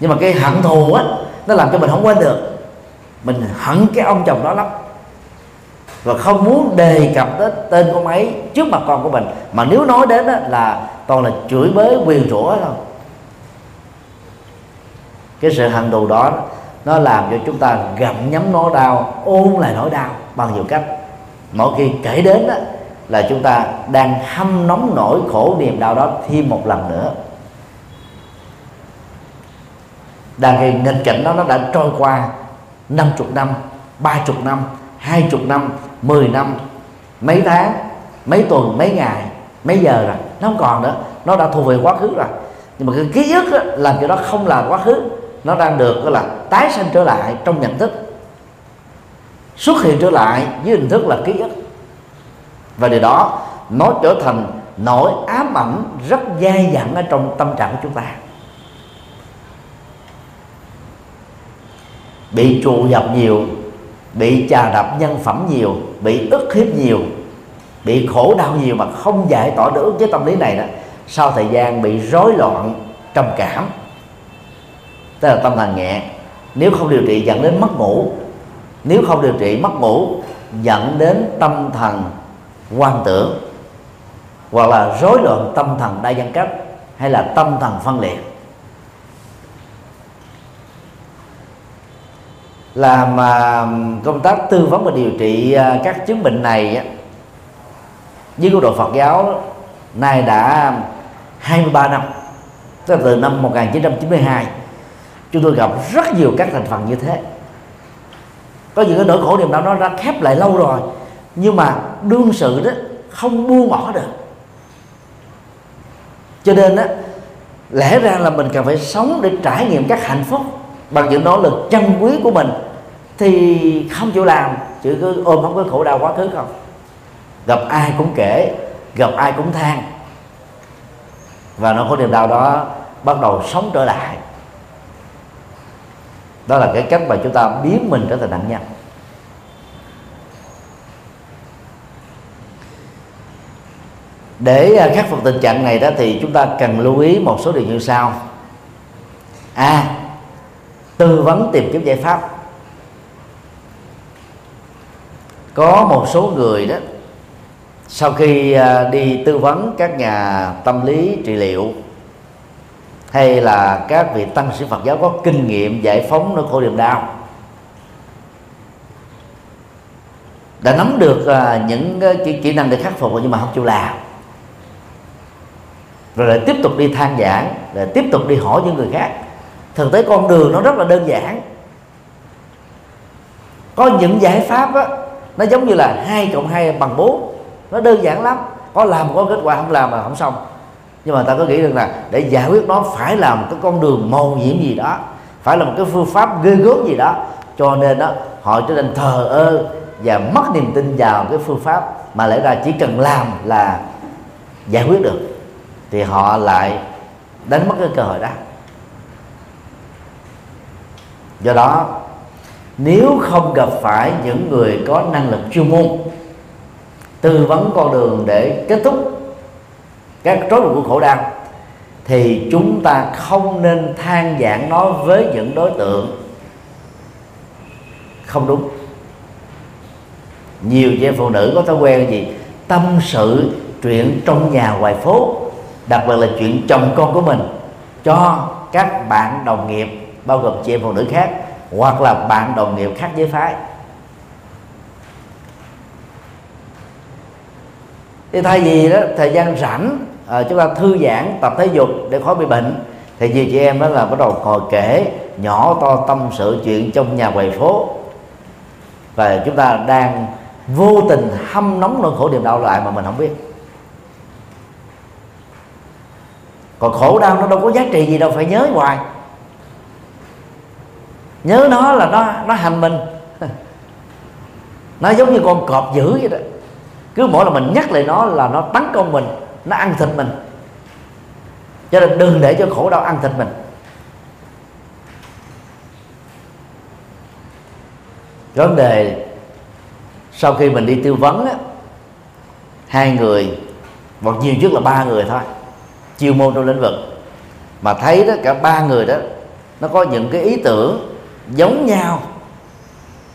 nhưng mà cái hận thù á nó làm cho mình không quên được. Mình hận cái ông chồng đó lắm. Và không muốn đề cập đến tên con ấy trước mặt con của mình. Mà nếu nói đến đó là toàn là chửi bới quyền rủa thôi. Cái sự hận thù đó nó làm cho chúng ta gặm nhấm nỗi đau ôn lại nỗi đau bằng nhiều cách. Mỗi khi kể đến đó, là chúng ta đang hâm nóng nỗi khổ niềm đau đó thêm một lần nữa. Đàn cái nghịch cảnh đó nó đã trôi qua 50 năm 30 năm 20 năm 10 năm mấy tháng mấy tuần mấy ngày mấy giờ rồi. Nó không còn nữa. Nó đã thu về quá khứ rồi. Nhưng mà cái ký ức đó, làm cho đó không là quá khứ. Nó đang được gọi là tái sanh trở lại trong nhận thức. Xuất hiện trở lại với hình thức là ký ức. Và điều đó nó trở thành nỗi ám ảnh rất dai dẳng ở trong tâm trạng của chúng ta. Bị trụ dập nhiều, bị chà đập nhân phẩm nhiều, bị ức hiếp nhiều, bị khổ đau nhiều mà không giải tỏa được cái tâm lý này đó, sau thời gian bị rối loạn trầm cảm. Tức là tâm thần nhẹ. Nếu không điều trị, dẫn đến mất ngủ. Nếu không điều trị, mất ngủ, dẫn đến tâm thần quan tưởng hoặc là rối loạn tâm thần đa nhân cách hay là tâm thần phân liệt. Làm công tác tư vấn và điều trị à, các chứng bệnh này với góc độ Phật giáo nay đã 23 năm, tức là từ năm 1992 chúng tôi gặp rất nhiều các thành phần như thế. Có những cái nỗi khổ niềm đau nó đã khép lại lâu rồi, nhưng mà đương sự đó không buông bỏ được. Cho nên á, lẽ ra là mình cần phải sống để trải nghiệm các hạnh phúc bằng những nỗ lực chân quý của mình thì không chịu làm chỉ cứ ôm không có khổ đau quá khứ không? Gặp ai cũng kể gặp ai cũng than. Và nó có niềm đau đó bắt đầu sống trở lại. Đó là cái cách mà chúng ta biến mình trở thành nạn nhân. Để à, khắc phục tình trạng này đó thì chúng ta cần lưu ý một số điều như sau. A à, tư vấn tìm kiếm giải pháp. Có một số người đó sau khi à, đi tư vấn các nhà tâm lý trị liệu hay là các vị tăng sĩ Phật giáo có kinh nghiệm giải phóng nỗi khổ niềm đau đã nắm được à, những kỹ, kỹ năng để khắc phục nhưng mà không chịu làm. Rồi lại tiếp tục đi than giảng rồi tiếp tục đi hỏi những người khác thực tế con đường nó rất là đơn giản. Có những giải pháp á, nó giống như là hai cộng hai bằng bốn. Nó đơn giản lắm. Có làm có kết quả không làm mà không xong. Nhưng mà ta có nghĩ rằng là để giải quyết nó phải làm cái con đường màu nhiệm gì đó phải là một cái phương pháp ghê gớm gì đó. Cho nên đó họ trở nên thờ ơ và mất niềm tin vào cái phương pháp mà lẽ ra chỉ cần làm là giải quyết được. Thì họ lại đánh mất cái cơ hội đó do đó, nếu không gặp phải những người có năng lực chuyên môn, tư vấn con đường để kết thúc các rối loạn của khổ đau, thì chúng ta không nên than giảng nó với những đối tượng không đúng. Nhiều chị em phụ nữ có thói quen gì? Tâm sự chuyện trong nhà ngoài phố, đặc biệt là chuyện chồng con của mình cho các bạn đồng nghiệp bao gồm chị em phụ nữ khác hoặc là bạn đồng nghiệp khác giới phái. Thì thay vì đó thời gian rảnh à, chúng ta thư giãn tập thể dục để khỏi bị bệnh thì nhiều chị em đó là bắt đầu ngồi kể nhỏ to tâm sự chuyện trong nhà quầy phố. Và chúng ta đang vô tình hâm nóng nỗi khổ niềm đau lại mà mình không biết. Còn khổ đau nó đâu có giá trị gì đâu phải nhớ hoài nhớ nó là nó nó hành mình. Nó giống như con cọp dữ vậy đó. Cứ mỗi lần mình nhắc lại nó là nó tấn công mình nó ăn thịt mình. Cho nên đừng để cho khổ đau ăn thịt mình. Vấn đề sau khi mình đi tư vấn á, hai người hoặc nhiều nhất là ba người thôi chiêu môn trong lĩnh vực. Mà thấy đó cả ba người đó nó có những cái ý tưởng giống nhau.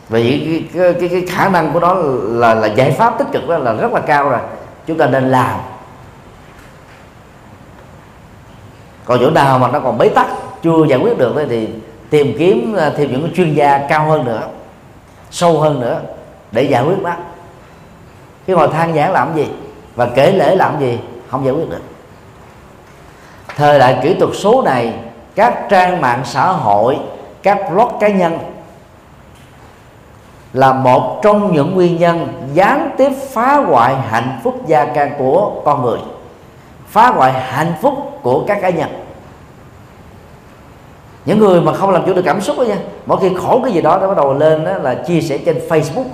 Vì cái, cái, cái, khả năng của nó là là giải pháp tích cực đó là rất là cao rồi. Chúng ta nên làm. Còn chỗ nào mà nó còn bế tắc chưa giải quyết được thì tìm kiếm à, thêm những chuyên gia cao hơn nữa sâu hơn nữa để giải quyết đó khi ngồi than giảng làm gì và kể lễ làm gì không giải quyết được. Thời đại kỹ thuật số này các trang mạng xã hội các blog cá nhân là một trong những nguyên nhân gián tiếp phá hoại hạnh phúc gia can của con người, phá hoại hạnh phúc của các cá nhân. Những người mà không làm chủ được cảm xúc đó nha, mỗi khi khổ cái gì đó, nó bắt đầu lên đó là chia sẻ trên Facebook,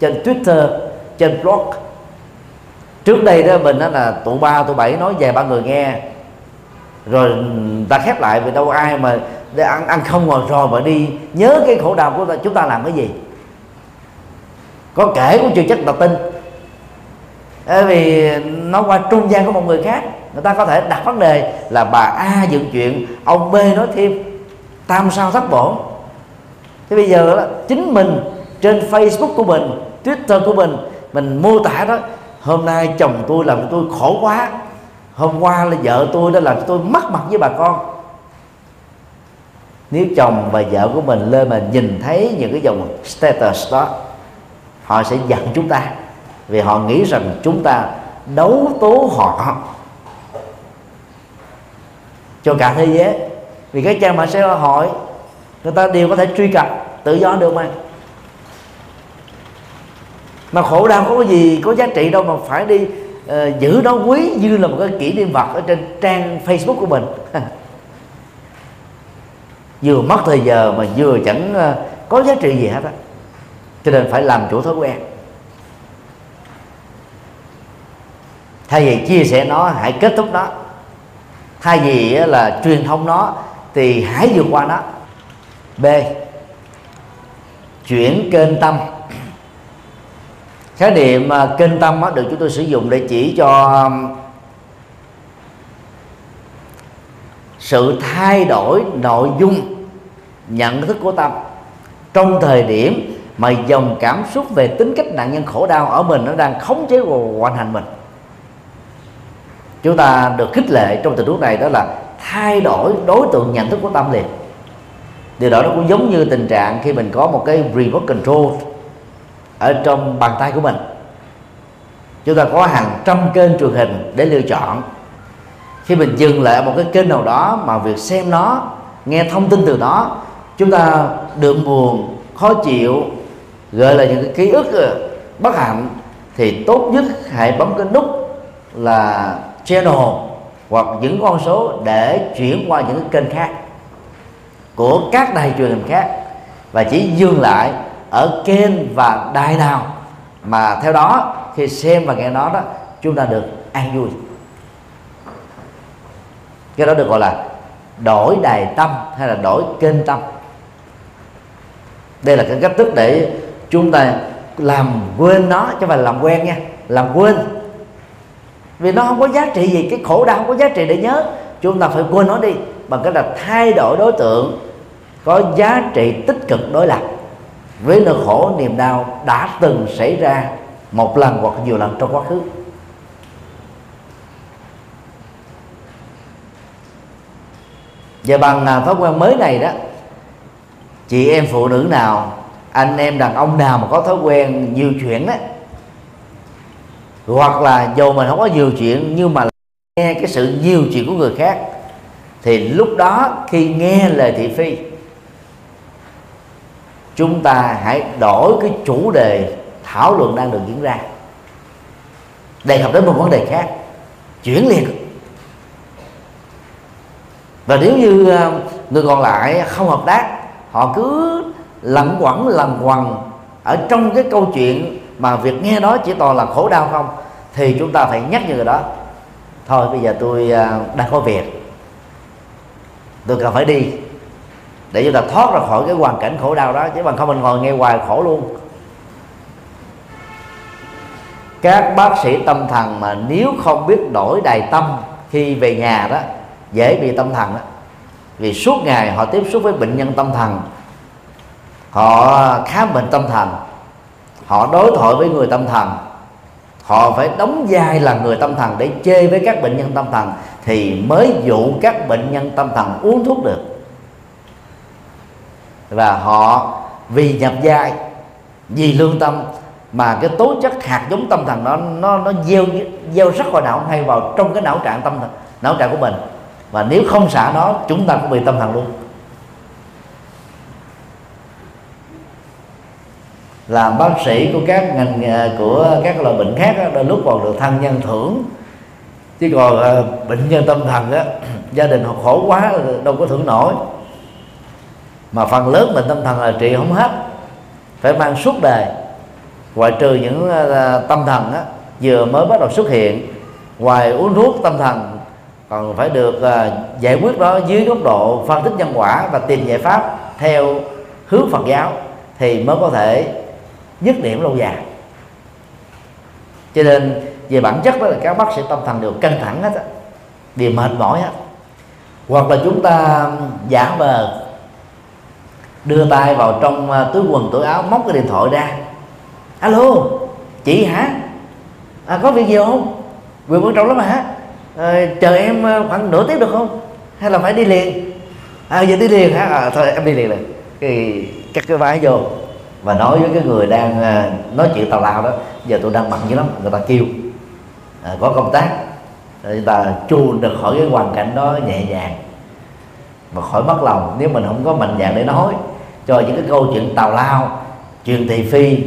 trên Twitter, trên blog. Trước đây đó, mình đó là tụ ba tụ bảy nói về ba người nghe, rồi ta khép lại vì đâu ai mà để ăn ăn không ngồi rồi mà đi. Nhớ cái khổ đau của ta chúng ta làm cái gì? Có kể cũng chưa chắc là tin. Bởi vì nó qua trung gian của một người khác. Người ta có thể đặt vấn đề là bà A dựng chuyện ông B nói thêm. Tam sao thất bổ. Thế bây giờ đó, chính mình trên Facebook của mình Twitter của mình mình mô tả đó hôm nay chồng tôi làm tôi khổ quá. Hôm qua là vợ tôi đã làm tôi mất mặt với bà con nếu chồng và vợ của mình lên mà nhìn thấy những cái dòng status đó họ sẽ giận chúng ta. Vì họ nghĩ rằng chúng ta đấu tố họ. Cho cả thế giới. Vì cái trang mạng xã hội người ta đều có thể truy cập tự do được mà. Mà khổ đau có cái gì có giá trị đâu mà phải đi uh, giữ nó quý như là một cái kỷ niệm vật ở trên trang Facebook của mình. vừa mất thời giờ mà vừa chẳng ờ, có giá trị gì hết á. Cho nên phải làm chủ thói quen. Thay vì chia sẻ nó, hãy kết thúc nó. Thay vì là truyền thông nó, thì hãy vượt qua nó. B. Chuyển kênh tâm. Khái niệm ờ, kênh tâm được chúng tôi sử dụng để chỉ cho sự thay đổi nội dung nhận thức của tâm trong thời điểm mà dòng cảm xúc về tính cách nạn nhân khổ đau ở mình nó đang khống chế và hoàn hành mình, chúng ta được khích lệ trong tình huống này đó là thay đổi đối tượng nhận thức của tâm liền. Điều đó nó cũng giống như tình trạng khi mình có một cái remote control ở trong bàn tay của mình. Chúng ta có hàng trăm kênh truyền hình để lựa chọn. Khi mình dừng lại một cái kênh nào đó mà việc xem nó, nghe thông tin từ đó chúng ta được buồn, khó chịu, gọi là những cái ký ức ờ, bất hạnh, thì tốt nhất hãy bấm cái nút là channel hoặc những con số để chuyển qua những cái kênh khác của các đài truyền hình khác. Và chỉ dừng lại ở kênh và đài nào mà theo đó, khi xem và nghe nó đó, chúng ta được an vui. Cái đó được gọi là đổi đài tâm hay là đổi kênh tâm đây là cái cách thức để chúng ta làm quên nó, chứ không phải làm quen nha. Làm quên. Vì nó không có giá trị gì, cái khổ đau không có giá trị để nhớ. Chúng ta phải quên nó đi, bằng cách là thay đổi đối tượng có giá trị tích cực đối lập với nỗi khổ, niềm đau đã từng xảy ra một lần hoặc nhiều lần trong quá khứ. Và bằng à, thói quen mới này đó chị em phụ nữ nào, anh em đàn ông nào mà có thói quen nhiều chuyện đó hoặc là dù mình không có nhiều chuyện nhưng mà nghe cái sự nhiều chuyện của người khác, thì lúc đó khi nghe lời thị phi, chúng ta hãy đổi cái chủ đề thảo luận đang được diễn ra. Đề cập đến một vấn đề khác, chuyển liền. Và nếu như ờ, người còn lại không hợp tác họ cứ lẩn quẩn lẩn quẩn ở trong cái câu chuyện mà việc nghe đó chỉ toàn là khổ đau không? Thì chúng ta phải nhắc như người đó. Thôi, bây giờ tôi à, đang có việc. Tôi cần phải đi để chúng ta thoát ra khỏi cái hoàn cảnh khổ đau đó, chứ bằng không mình ngồi nghe hoài khổ luôn. Các bác sĩ tâm thần mà nếu không biết đổi đài tâm khi về nhà đó, dễ bị tâm thần đó vì suốt ngày họ tiếp xúc với bệnh nhân tâm thần. Họ khám bệnh tâm thần. Họ đối thoại với người tâm thần. Họ phải đóng vai là người tâm thần để chê với các bệnh nhân tâm thần thì mới dụ các bệnh nhân tâm thần uống thuốc được. Và họ vì nhập vai, vì lương tâm mà cái tố chất hạt giống tâm thần đó, nó nó gieo gieo rất vào não, hay vào trong cái não trạng tâm thần, não trạng của mình và nếu không xả nó, chúng ta cũng bị tâm thần luôn. Làm bác sĩ của các ngành à, của các loại bệnh khác đôi lúc còn được thân nhân thưởng. Chứ còn à, bệnh nhân tâm thần á, gia đình họ khổ quá, đâu có thưởng nổi. Mà phần lớn bệnh tâm thần là trị không hết, phải mang suốt đời. Ngoại trừ những à, tâm thần á, vừa mới bắt đầu xuất hiện, ngoài uống thuốc tâm thần còn phải được uh, giải quyết đó dưới góc độ phân tích nhân quả và tìm giải pháp theo hướng Phật giáo thì mới có thể dứt điểm lâu dài. Cho nên về bản chất đó là các bác sĩ tâm thần đều căng thẳng hết á đều mệt mỏi hết. Hoặc là chúng ta giả vờ đưa tay vào trong à, túi quần túi áo móc cái điện thoại ra. Alo chị hả? À, có việc gì không? Quyền quan trọng lắm hả? À, chờ em ờ, khoảng nửa tiếng được không? Hay là phải đi liền? À giờ đi liền hả? À, thôi em đi liền rồi. Thì cắt cái vai vô và nói với cái người đang ờ, nói chuyện tào lao đó giờ tôi đang bận dữ lắm người ta kêu à, có công tác. Người ta chuồn được khỏi cái hoàn cảnh đó nhẹ nhàng và khỏi mất lòng. Nếu mình không có mạnh dạng để nói cho những cái câu chuyện tào lao chuyện thị phi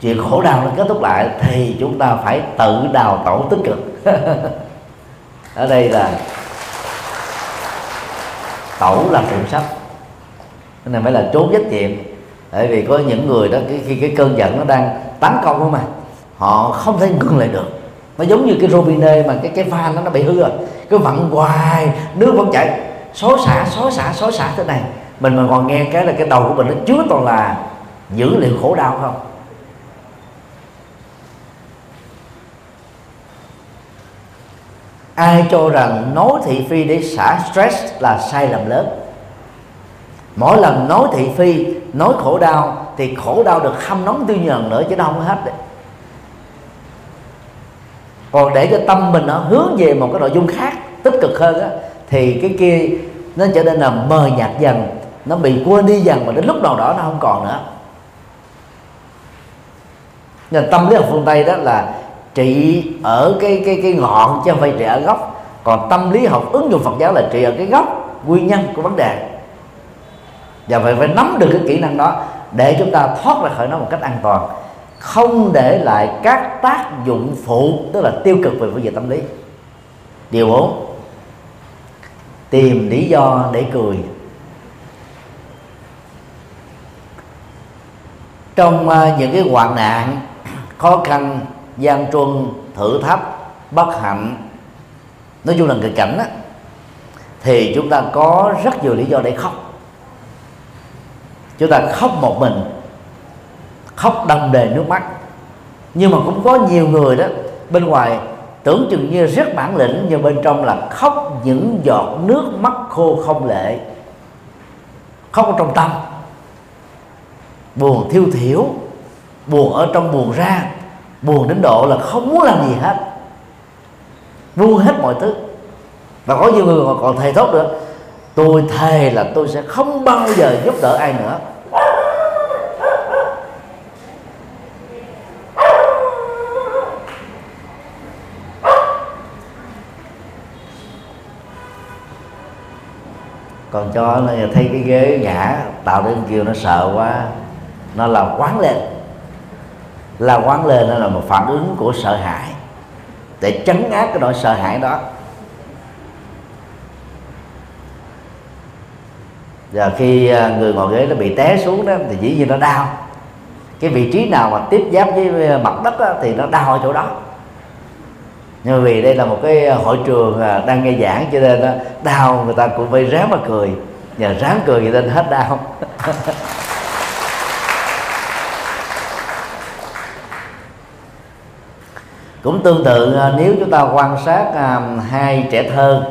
chuyện khổ đau nó kết thúc lại thì chúng ta phải tự đào tổ tích cực. ở đây là tẩu là trụng sách cái này mới là trốn trách nhiệm. Bởi vì có những người đó khi cái, cơn giận nó đang tấn công đó mà. Họ không thể ngừng lại được. Nó giống như cái robine mà cái cái van nó nó bị hư rồi. Cứ vặn hoài nước vẫn chảy. Xối xả xối xả xối xả thế này. Mình mà còn nghe cái là cái đầu của mình nó chứa toàn là dữ liệu khổ đau không? Ai cho rằng nói thị phi để xả stress là sai lầm lớn? Mỗi lần nói thị phi, nói khổ đau, thì khổ đau được hâm nóng tiêu nhờn nữa chứ đâu không hết đấy. Còn để cho tâm mình nó hướng về một cái nội dung khác, tích cực hơn á, thì cái kia nó trở nên là mờ nhạt dần, nó bị quên đi dần mà đến lúc nào đó nó không còn nữa. Nên tâm lý học phương tây đó là trị ở cái cái cái ngọn chứ không phải trị ở gốc. Còn tâm lý học ứng dụng Phật giáo là trị ở cái gốc, nguyên nhân của vấn đề. Và phải phải nắm được cái kỹ năng đó để chúng ta thoát ra khỏi nó một cách an toàn. Không để lại các tác dụng phụ, tức là tiêu cực về phương diện tâm lý. Điều bốn, tìm lý do để cười. Trong à, những cái hoạn nạn, khó khăn gian truân thử thách bất hạnh. Nói chung là nghịch cảnh á, thì chúng ta có rất nhiều lý do để khóc. Chúng ta khóc một mình khóc đầm đề nước mắt. Nhưng mà cũng có nhiều người đó bên ngoài tưởng chừng như rất bản lĩnh nhưng bên trong là khóc những giọt nước mắt khô không lệ. Khóc ở trong tâm. Buồn thiêu thiểu buồn ở trong buồn ra buồn đến độ là không muốn làm gì hết. Buông hết mọi thứ. Và có nhiều người còn thầy thốt nữa, tôi thề là tôi sẽ không bao giờ giúp đỡ ai nữa. Còn cho nó thấy cái ghế ngã, tạo đến kêu nó sợ quá, nó làm quán lên là quán lên nó là một phản ứng của sợ hãi. Để chấn áp cái nỗi sợ hãi đó. Và khi à, người ngồi ghế nó bị té xuống đó thì dĩ nhiên nó đau. Cái vị trí nào mà tiếp giáp với à, mặt đất đó, thì nó đau ở chỗ đó. Nhưng vì đây là một cái à, hội trường đang nghe giảng cho nên đó, đau người ta cũng phải ráng mà cười. Nhờ ráng cười thì nên hết đau. cũng tương tự à, nếu chúng ta quan sát à, hai trẻ thơ,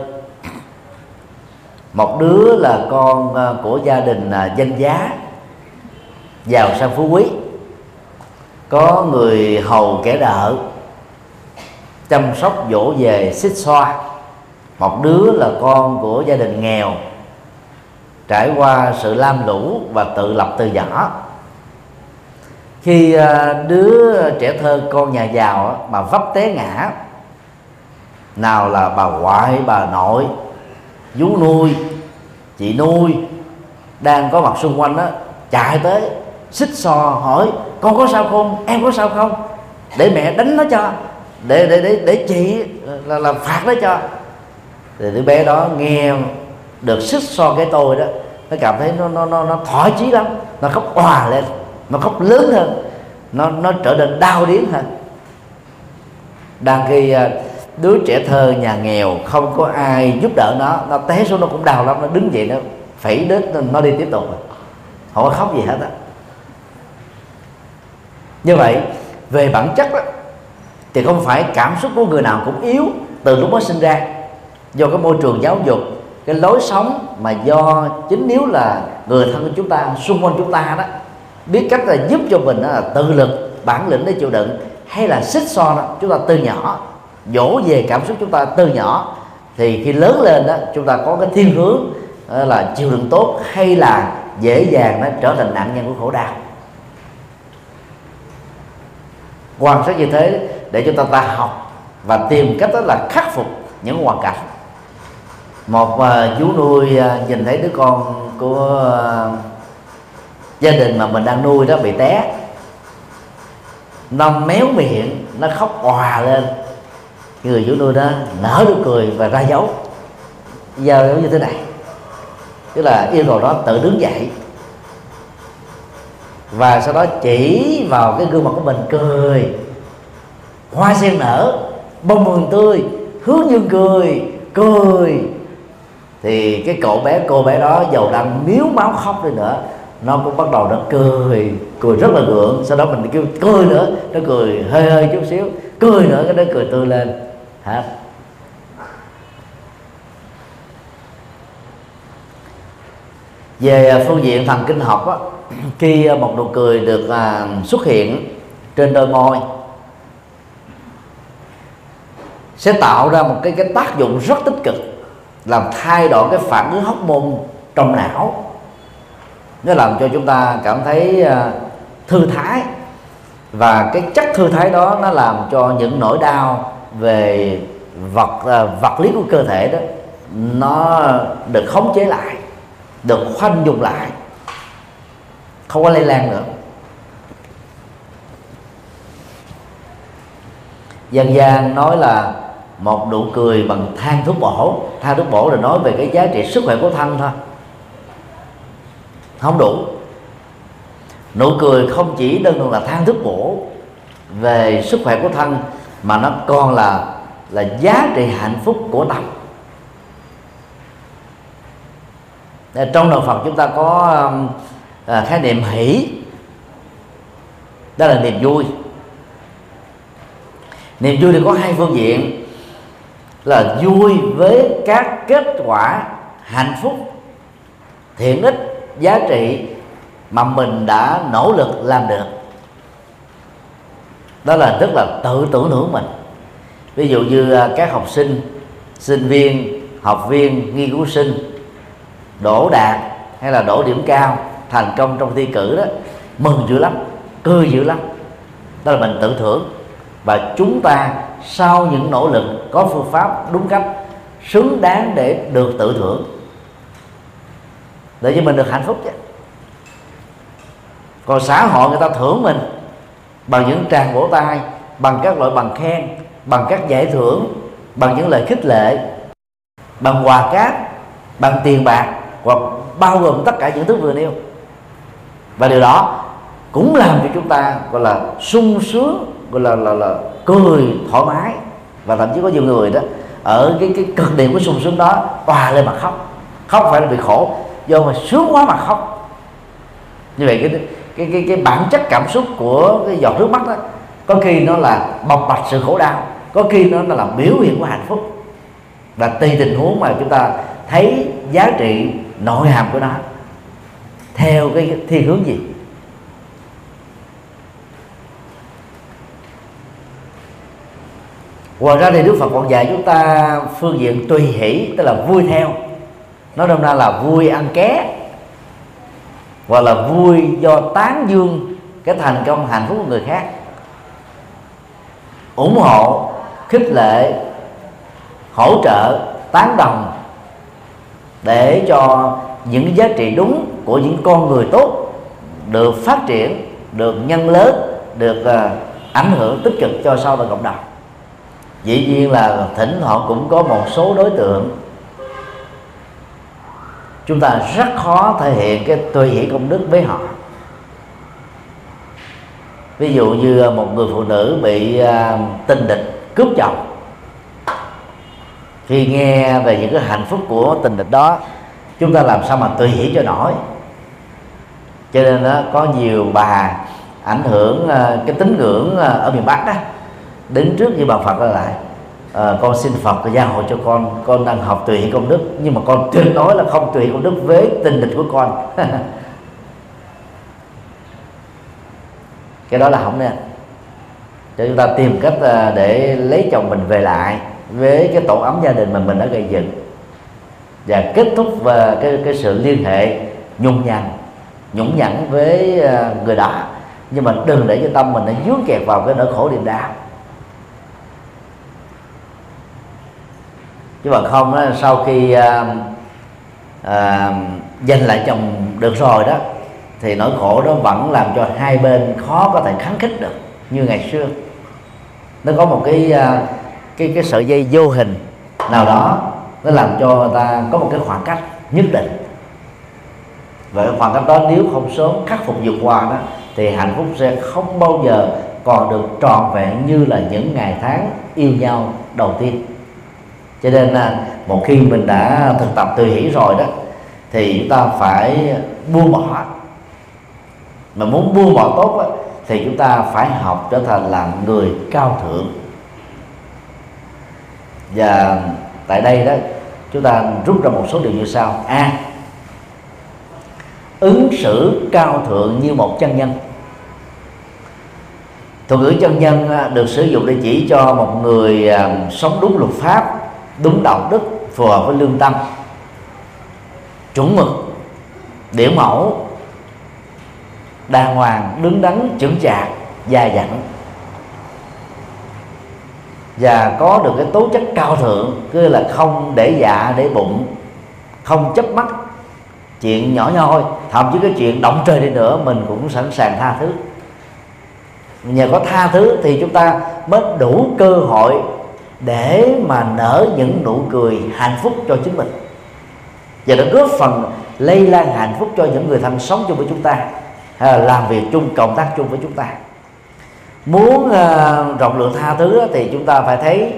một đứa là con à, của gia đình danh giá giàu sang phú quý, có người hầu kẻ đỡ chăm sóc dỗ về xích xoa. Một đứa là con của gia đình nghèo, trải qua sự lam lũ và tự lập từ nhỏ khi à, đứa trẻ thơ con nhà giàu mà vấp té ngã nào là bà ngoại bà nội vú nuôi chị nuôi đang có mặt xung quanh đó chạy tới xích xò hỏi con có sao không? Em có sao không? Để mẹ đánh nó cho để để để để chị là, là phạt nó cho. Thì đứa bé đó nghe được xích xò cái tôi đó nó cảm thấy nó nó nó, nó thỏa chí lắm nó khóc òa lên nó khóc lớn hơn. Nó nó trở nên đau điếng hơn. Đang khi à, đứa trẻ thơ nhà nghèo không có ai giúp đỡ nó nó té xuống nó cũng đau lắm nó đứng dậy nó phẩy đến nó đi tiếp tục. Không có khóc gì hết á. Như vậy về bản chất đó, thì không phải cảm xúc của người nào cũng yếu từ lúc mới sinh ra. Do cái môi trường giáo dục cái lối sống mà do chính nếu là người thân của chúng ta xung quanh chúng ta đó biết cách là giúp cho mình đó là tự lực bản lĩnh để chịu đựng hay là xích so đó chúng ta từ nhỏ dỗ về cảm xúc chúng ta từ nhỏ thì khi lớn lên đó chúng ta có cái thiên hướng là chịu đựng tốt hay là dễ dàng nó trở thành nạn nhân của khổ đau. Quan sát như thế để chúng ta ta học và tìm cách đó là khắc phục những hoàn cảnh. Một uh, chú nuôi uh, nhìn thấy đứa con của uh, gia đình mà mình đang nuôi đó bị té. Nó méo miệng, nó khóc òa lên. Người chủ nuôi đó nở nụ cười và ra dấu. Giờ giống như thế này. Tức là yêu cầu đó tự đứng dậy. Và sau đó chỉ vào cái gương mặt của mình cười. Hoa sen nở, bông mừng tươi, hướng dương cười cười. Thì cái cậu bé, cô bé đó giàu đang miếu máu khóc đi nữa nó cũng bắt đầu nó cười cười rất là gượng sau đó mình kêu cười nữa nó cười hơi hơi chút xíu. Cười nữa cái nó cười tươi lên. Hết về à, phương diện thần kinh học á, khi à, một nụ cười được à, xuất hiện trên đôi môi sẽ tạo ra một cái cái tác dụng rất tích cực làm thay đổi cái phản ứng hóc môn trong não nó làm cho chúng ta cảm thấy ờ, thư thái. Và cái chất thư thái đó nó làm cho những nỗi đau về vật ờ, vật lý của cơ thể đó, nó được khống chế lại, được khoanh dùng lại, không có lây lan nữa. Dân gian nói là một nụ cười bằng than thuốc bổ. Than thuốc bổ là nói về cái giá trị sức khỏe của thân thôi không đủ. Nụ cười không chỉ đơn thuần là than thức bổ về sức khỏe của thân mà nó còn là là giá trị hạnh phúc của tâm. Trong đạo Phật chúng ta có um, à, khái niệm hỷ. Đó là niềm vui. Niềm vui thì có hai phương diện. Là vui với các kết quả hạnh phúc thiện ích giá trị mà mình đã nỗ lực làm được. Đó là rất là tự tưởng thưởng mình. Ví dụ như à, các học sinh sinh viên, học viên, nghiên cứu sinh đổ đạt hay là đổ điểm cao, thành công trong thi cử đó, mừng dữ lắm, cười dữ lắm. Đó là mình tự thưởng. Và chúng ta sau những nỗ lực có phương pháp đúng cách, xứng đáng để được tự thưởng để cho mình được hạnh phúc chứ. Còn xã hội người ta thưởng mình bằng những tràng vỗ tay bằng các loại bằng khen bằng các giải thưởng bằng những lời khích lệ bằng quà cáp bằng tiền bạc hoặc bao gồm tất cả những thứ vừa nêu. Và điều đó cũng làm cho chúng ta gọi là sung sướng gọi là là, là cười thoải mái. Và thậm chí có nhiều người đó ở cái cái cực điểm của sung sướng đó tòa lên mà khóc. Khóc phải là bị khổ vô mà sướng quá mà khóc. Như vậy cái cái cái, cái bản chất cảm xúc của cái giọt nước mắt đó có khi nó là bộc bạch sự khổ đau có khi nó là biểu hiện của hạnh phúc. Và tùy tình huống mà chúng ta thấy giá trị nội hàm của nó theo cái thiên hướng gì? Ngoài ra thì đức phật còn dạy chúng ta phương diện tùy hỷ tức là vui theo nói đông ra là vui ăn ké. Hoặc là vui do tán dương cái thành công hạnh phúc của người khác. Ủng hộ khích lệ hỗ trợ tán đồng để cho những giá trị đúng của những con người tốt được phát triển được nhân lớn được uh, ảnh hưởng tích cực cho sau và cộng đồng. Dĩ nhiên là thỉnh thoảng cũng có một số đối tượng chúng ta rất khó thể hiện cái tùy hỷ công đức với họ. Ví dụ như một người phụ nữ bị à, tình địch cướp chồng. Khi nghe về những cái hạnh phúc của tình địch đó, chúng ta làm sao mà tùy hỷ cho nổi? Cho nên đó, có nhiều bà ảnh hưởng à, cái tín ngưỡng à, ở miền bắc đó, đến trước như bà phật lại à, con xin phật gia hộ cho con. Con đang học tùy công đức nhưng mà con tuyệt đối là không tùy công đức với tình địch của con. Cái đó là không nên cho chúng ta tìm cách ờ, để lấy chồng mình về lại với cái tổ ấm gia đình mà mình đã gây dựng. Và kết thúc và cái cái sự liên hệ nhung nhằn nhũng nhẫn với người đó. Nhưng mà đừng để cho tâm mình nó dướng kẹt vào cái nỗi khổ niềm đau. Chứ mà không đó, sau khi à, à, giành lại chồng được rồi đó thì nỗi khổ đó vẫn làm cho hai bên khó có thể kháng khích được như ngày xưa. Nó có một cái à, cái cái sợi dây vô hình nào đó nó làm cho người ta có một cái khoảng cách nhất định. Và khoảng cách đó nếu không sớm khắc phục vượt qua đó thì hạnh phúc sẽ không bao giờ còn được trọn vẹn như là những ngày tháng yêu nhau đầu tiên cho nên là một khi mình đã thực tập từ hỷ rồi đó thì chúng ta phải buông bỏ mà muốn buông bỏ tốt đó, thì chúng ta phải học trở thành là người cao thượng. Và tại đây đó chúng ta rút ra một số điều như sau. A. Ứng xử cao thượng như một chân nhân. Thuật ngữ chân nhân được sử dụng để chỉ cho một người à, sống đúng luật pháp đúng đạo đức, phù hợp với lương tâm. Chuẩn mực điểm mẫu, đàng hoàng, đứng đắn, chững chạc dài dặn và có được cái tố chất cao thượng, cứ là không để dạ để bụng, không chấp mắt, chuyện nhỏ nhoi thậm chí cái chuyện động trời đi nữa, mình cũng sẵn sàng tha thứ. Nhờ có tha thứ thì chúng ta mới đủ cơ hội để mà nở những nụ cười hạnh phúc cho chính mình. Và nó góp phần lây lan hạnh phúc cho những người thân sống chung với chúng ta hay là làm việc chung cộng tác chung với chúng ta. Muốn uh, rộng lượng tha thứ thì chúng ta phải thấy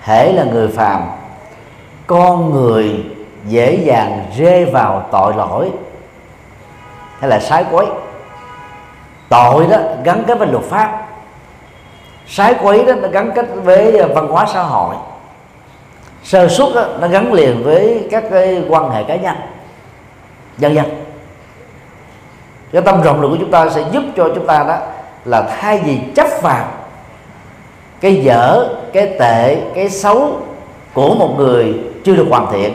hễ là người phàm con người dễ dàng rơi vào tội lỗi hay là sái quấy. Tội đó gắn kết với luật pháp sái quấy đó nó gắn kết với à, văn hóa xã hội. Sơ suất đó, nó gắn liền với các cái quan hệ cá nhân dân dân. Cái tâm rộng lượng của chúng ta sẽ giúp cho chúng ta đó là thay vì chấp vào cái dở cái tệ cái xấu của một người chưa được hoàn thiện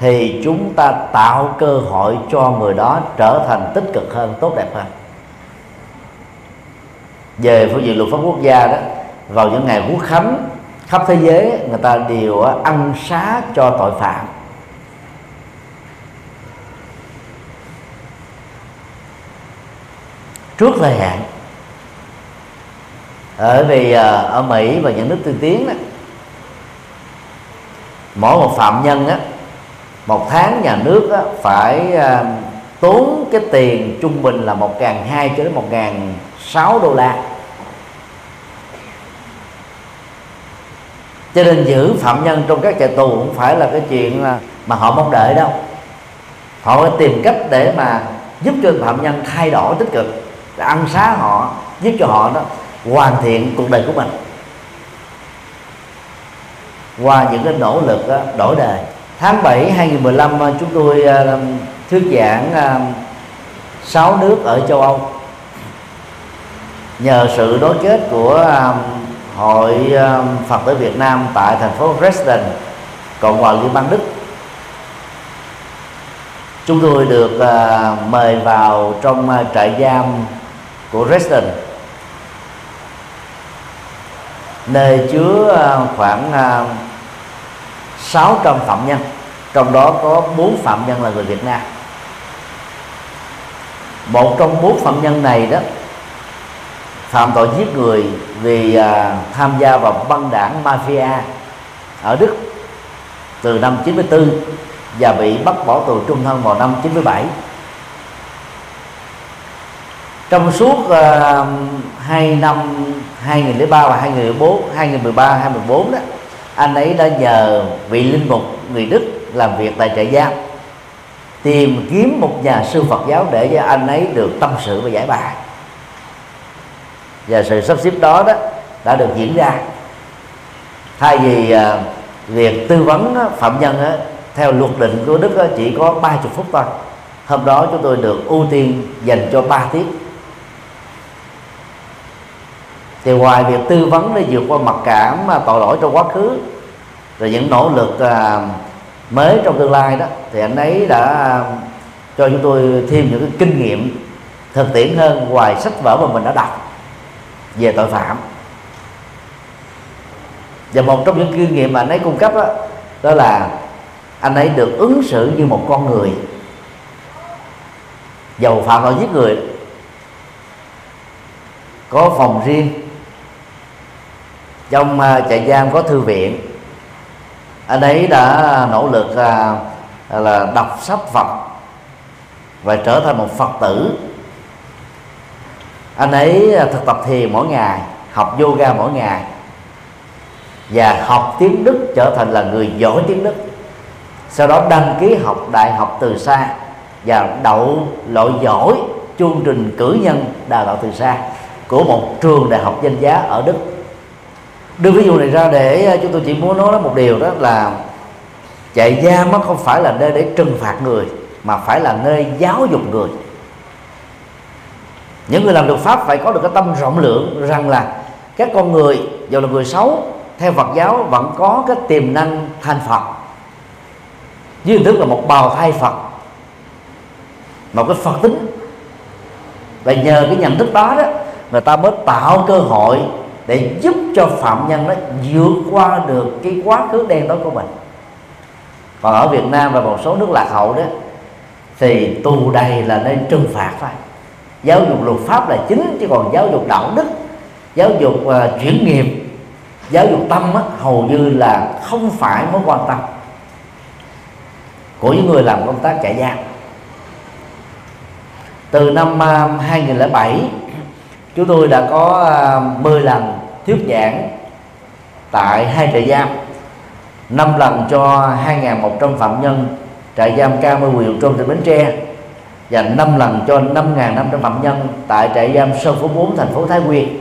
thì chúng ta tạo cơ hội cho người đó trở thành tích cực hơn tốt đẹp hơn về phương diện luật pháp quốc gia đó vào những ngày quốc khánh khắp thế giới người ta đều ờ, ăn xá cho tội phạm. Trước thời hạn bởi vì ờ, ở Mỹ và những nước tiên tiến đó mỗi một phạm nhân á một tháng nhà nước á, phải à, tốn cái tiền trung bình là một ngàn hai cho đến một ngàn sáu đô la. Cho nên giữ phạm nhân trong các trại tù cũng phải là cái chuyện mà họ mong đợi đâu. Họ phải tìm cách để mà giúp cho phạm nhân thay đổi tích cực ăn xá họ giúp cho họ đó hoàn thiện cuộc đời của mình. Qua những cái nỗ lực đó, đổi đời. Tháng 7 2015 à, chúng tôi à, thuyết giảng à, sáu nước ở châu Âu. Nhờ sự đối kết của hội um, Phật tử Việt Nam tại thành phố Dresden cộng hòa Liên bang Đức. Chúng tôi được uh, mời vào trong uh, trại giam của Dresden. Nơi chứa à, khoảng 600 phạm nhân trong đó có bốn phạm nhân là người Việt Nam. Một trong bốn phạm nhân này đó phạm tội giết người vì à, tham gia vào băng đảng mafia ở Đức từ năm 94 và bị bắt bỏ tù trung thân vào năm 97 trong suốt uh, hai năm 2003 và 2014 2013 2014 đó anh ấy đã nhờ vị linh mục người Đức làm việc tại trại giam tìm kiếm một nhà sư Phật giáo để cho anh ấy được tâm sự và giải bài và sự sắp xếp đó đó đã được diễn ra. Thay vì à, việc tư vấn phạm nhân theo luật định của Đức chỉ có 30 phút thôi. Hôm đó chúng tôi được ưu tiên dành cho 3 tiếng thì ngoài việc tư vấn để vượt qua mặc cảm tội lỗi trong quá khứ, rồi những nỗ lực à, mới trong tương lai đó, thì anh ấy đã cho chúng tôi thêm những cái kinh nghiệm thực tiễn hơn ngoài sách vở mà mình đã đọc về tội phạm. Và một trong những kinh nghiệm mà anh ấy cung cấp đó, đó là anh ấy được ứng xử như một con người. Dầu phạm tội giết người có phòng riêng trong à, trại giam có thư viện. Anh ấy đã nỗ lực là, là đọc sách Phật và trở thành một Phật tử anh ấy à, thực tập thiền mỗi ngày, học yoga mỗi ngày. Và học tiếng Đức trở thành là người giỏi tiếng Đức. Sau đó đăng ký học đại học từ xa và đậu loại giỏi chương trình cử nhân đào tạo từ xa của một trường đại học danh giá ở Đức. Đưa ví dụ này ra để à, chúng tôi chỉ muốn nói một điều đó là chạy giam nó không phải là nơi để trừng phạt người, mà phải là nơi giáo dục người những người làm luật pháp phải có được cái tâm rộng lượng rằng là các con người, dù là người xấu, theo Phật giáo vẫn có cái tiềm năng thành Phật. Dưới hình thức là một bào thai Phật, một cái Phật tính. Và nhờ cái nhận thức đó đó, người ta mới tạo cơ hội để giúp cho phạm nhân nó vượt qua được cái quá khứ đen tối của mình. Còn ở Việt Nam và một số nước lạc hậu đó, thì tù đầy là nơi trừng phạt phải giáo dục luật pháp là chính chứ còn giáo dục đạo đức giáo dục uh, chuyển nghiệp giáo dục tâm á, hầu như là không phải mối quan tâm của những người làm công tác trại giam. Từ năm ờ, uh, 2007 chúng tôi đã có ờ, uh, 10 lần thuyết giảng tại hai trại giam năm lần cho 2.100 phạm nhân trại giam K10 huyện Trung tỉnh Bến Tre và năm lần cho 5.500 phạm nhân tại trại giam Sơn Phú 4 thành phố Thái Nguyên.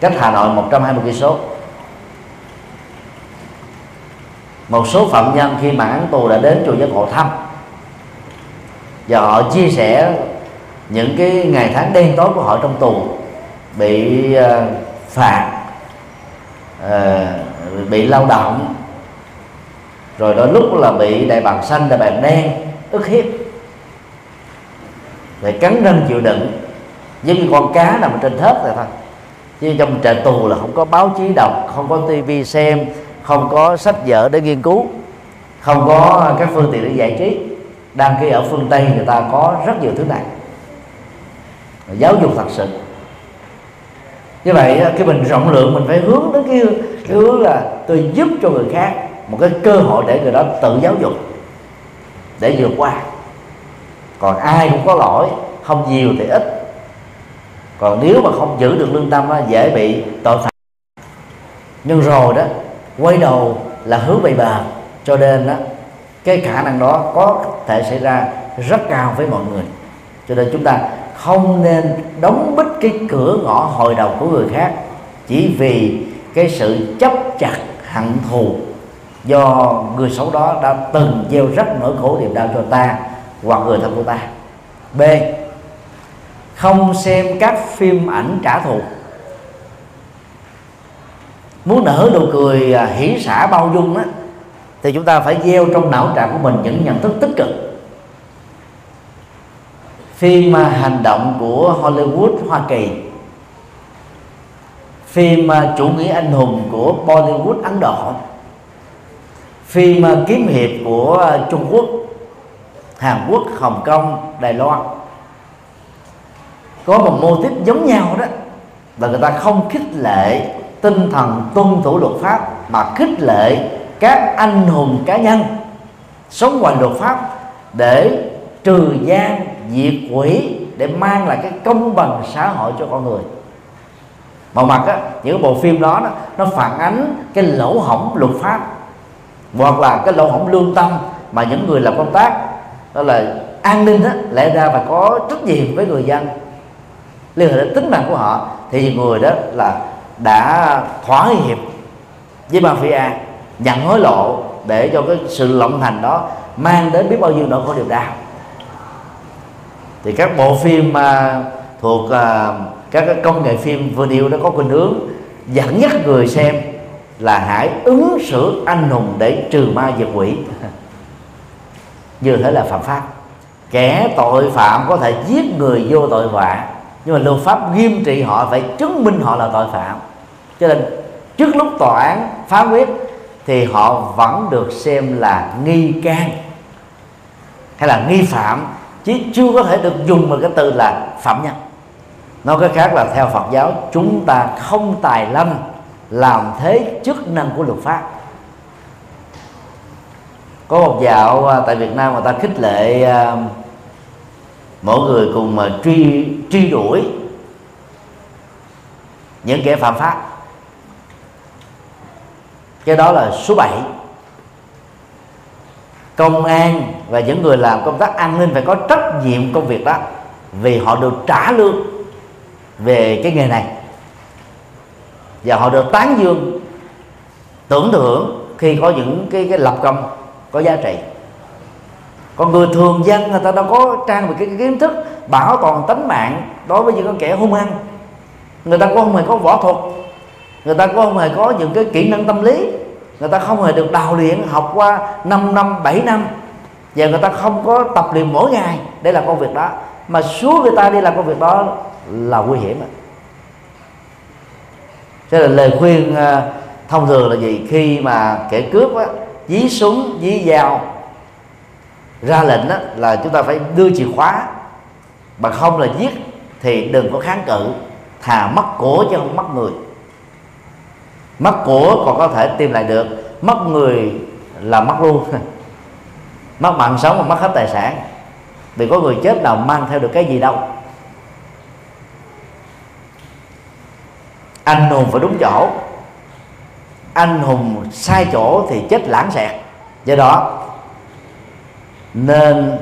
Cách Hà Nội 120 cây số một số phạm nhân khi mà án tù đã đến chùa giác ngộ thăm. Và họ chia sẻ những cái ngày tháng đen tối của họ trong tù bị uh, phạt uh, bị lao động rồi đôi lúc là bị đại bàng xanh đại bàng đen ức hiếp phải cắn răng chịu đựng. Giống như con cá nằm trên thớt rồi thôi. Chứ trong trại tù là không có báo chí đọc không có tivi xem không có sách vở để nghiên cứu không có các phương tiện để giải trí. Đang khi ở phương tây người ta có rất nhiều thứ này. Giáo dục thật sự. Như vậy cái mình rộng lượng mình phải hướng đến cái, cái hướng là tôi giúp cho người khác một cái cơ hội để người đó tự giáo dục để vượt qua còn ai cũng có lỗi không nhiều thì ít. Còn nếu mà không giữ được lương tâm á, dễ bị tội phạm. Nhưng rồi đó quay đầu là hướng về bờ. Cho nên đó cái khả năng đó có thể xảy ra rất cao với mọi người. Cho nên chúng ta không nên đóng bít cái cửa ngõ hồi đầu của người khác chỉ vì cái sự chấp chặt hận thù do người xấu đó đã từng gieo rất nỗi khổ niềm đau cho ta hoặc người thân của ta. B. Không xem các phim ảnh trả thù. Muốn nở nụ cười à, hỉ xả bao dung á, thì chúng ta phải gieo trong não trạng của mình những nhận thức tích cực. Phim à, hành động của Hollywood, Hoa Kỳ. Phim à, chủ nghĩa anh hùng của Bollywood, Ấn Độ. Phim kiếm hiệp của Trung Quốc. Hàn Quốc Hồng Kông Đài Loan. Có một mô típ giống nhau đó và người ta không khích lệ tinh thần tuân thủ luật pháp mà khích lệ các anh hùng cá nhân sống ngoài luật pháp để trừ gian diệt quỷ để mang lại cái công bằng xã hội cho con người. Một mặt á, những bộ phim đó, đó nó phản ánh cái lỗ hổng luật pháp hoặc là cái lỗ hổng lương tâm mà những người làm công tác đó là an ninh đó, lẽ ra phải có trách nhiệm với người dân. Liên hệ đến tính mạng của họ thì người đó là đã thỏa hiệp với mafia nhận hối lộ để cho cái sự lộng hành đó mang đến biết bao nhiêu nỗi khổ điều đau. Thì các bộ phim mà thuộc uh, các cái công nghệ phim video đó có khuynh hướng dẫn dắt người xem là hãy ứng xử anh hùng để trừ ma diệt quỷ như thế là phạm pháp. Kẻ tội phạm có thể giết người vô tội vạ, nhưng mà luật pháp nghiêm trị họ phải chứng minh họ là tội phạm. Cho nên trước lúc tòa án phán quyết thì họ vẫn được xem là nghi can hay là nghi phạm, chứ chưa có thể được dùng một cái từ là phạm nhân. Nói cái khác là theo Phật giáo, chúng ta không tài lâm làm thế chức năng của luật pháp có một dạo à, tại Việt Nam người ta khích lệ à, mỗi người cùng mà truy truy đuổi những kẻ phạm pháp. Cái đó là số 7 công an và những người làm công tác an ninh phải có trách nhiệm công việc đó, vì họ được trả lương về cái nghề này. Và họ được tán dương, tưởng thưởng khi có những cái cái lập công có giá trị. Còn người thường dân người ta đâu có trang bị cái, cái kiến thức bảo toàn tính mạng đối với những con kẻ hung hăng. Người ta cũng không hề có võ thuật người ta cũng không hề có những cái kỹ năng tâm lý. Người ta không hề được đào luyện học qua 5 năm 7 năm. Và người ta không có tập luyện mỗi ngày. Để làm công việc đó. Mà xuống người ta đi làm công việc đó là nguy hiểm cho là lời khuyên à, thông thường là gì? Khi mà kẻ cướp á, dí súng dí dao. Ra lệnh đó, là chúng ta phải đưa chìa khóa. Mà không là giết thì đừng có kháng cự. Thà mất của chứ không mất người. Mất của còn có thể tìm lại được. Mất người là mất luôn. Mất mạng sống mà mất hết tài sản. Vì có người chết nào mang theo được cái gì đâu. Anh hùng phải đúng chỗ anh hùng sai chỗ thì chết lãng xẹt. Do đó nên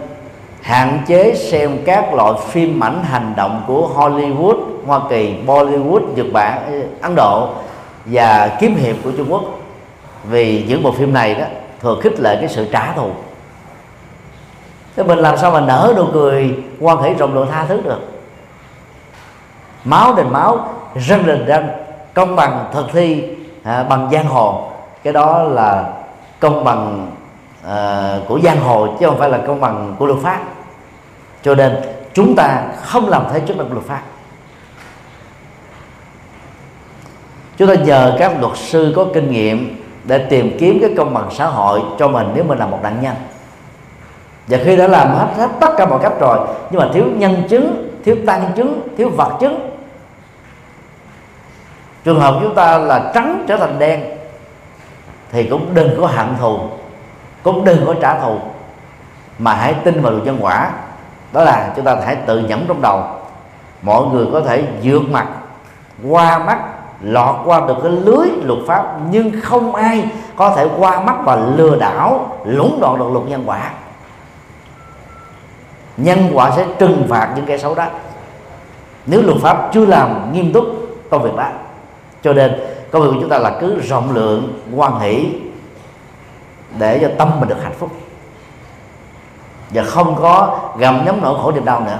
hạn chế xem các loại phim ảnh hành động của Hollywood, Hoa Kỳ, Bollywood, Nhật Bản, ờ, Ấn Độ và kiếm hiệp của Trung Quốc. Vì những bộ phim này đó thường khích lệ cái sự trả thù. Thế mình làm sao mà nở nụ cười quan hệ rộng lượng tha thứ được? Máu đền máu răng đền răng công bằng thực thi à, bằng giang hồ. Cái đó là công bằng à, của giang hồ chứ không phải là công bằng của luật pháp. Cho nên chúng ta không làm thế trước năng luật pháp. Chúng ta nhờ các luật sư có kinh nghiệm để tìm kiếm cái công bằng xã hội cho mình nếu mình là một nạn nhân. Và khi đã làm hết, hết tất cả mọi cách rồi nhưng mà thiếu nhân chứng thiếu tăng chứng thiếu vật chứng trường hợp chúng ta là trắng trở thành đen, thì cũng đừng có hận thù, cũng đừng có trả thù. Mà hãy tin vào luật nhân quả, đó là chúng ta hãy tự nhẩm trong đầu. Mọi người có thể vượt mặt, qua mắt, lọt qua được cái lưới luật pháp, nhưng không ai có thể qua mắt và lừa đảo, lũng đoạn được luật nhân quả. Nhân quả sẽ trừng phạt những kẻ xấu đó. Nếu luật pháp chưa làm nghiêm túc công việc đó cho nên, công việc của chúng ta là cứ rộng lượng quan hỷ để cho tâm mình được hạnh phúc. Và không có gầm nhấm nỗi khổ niềm đau nữa.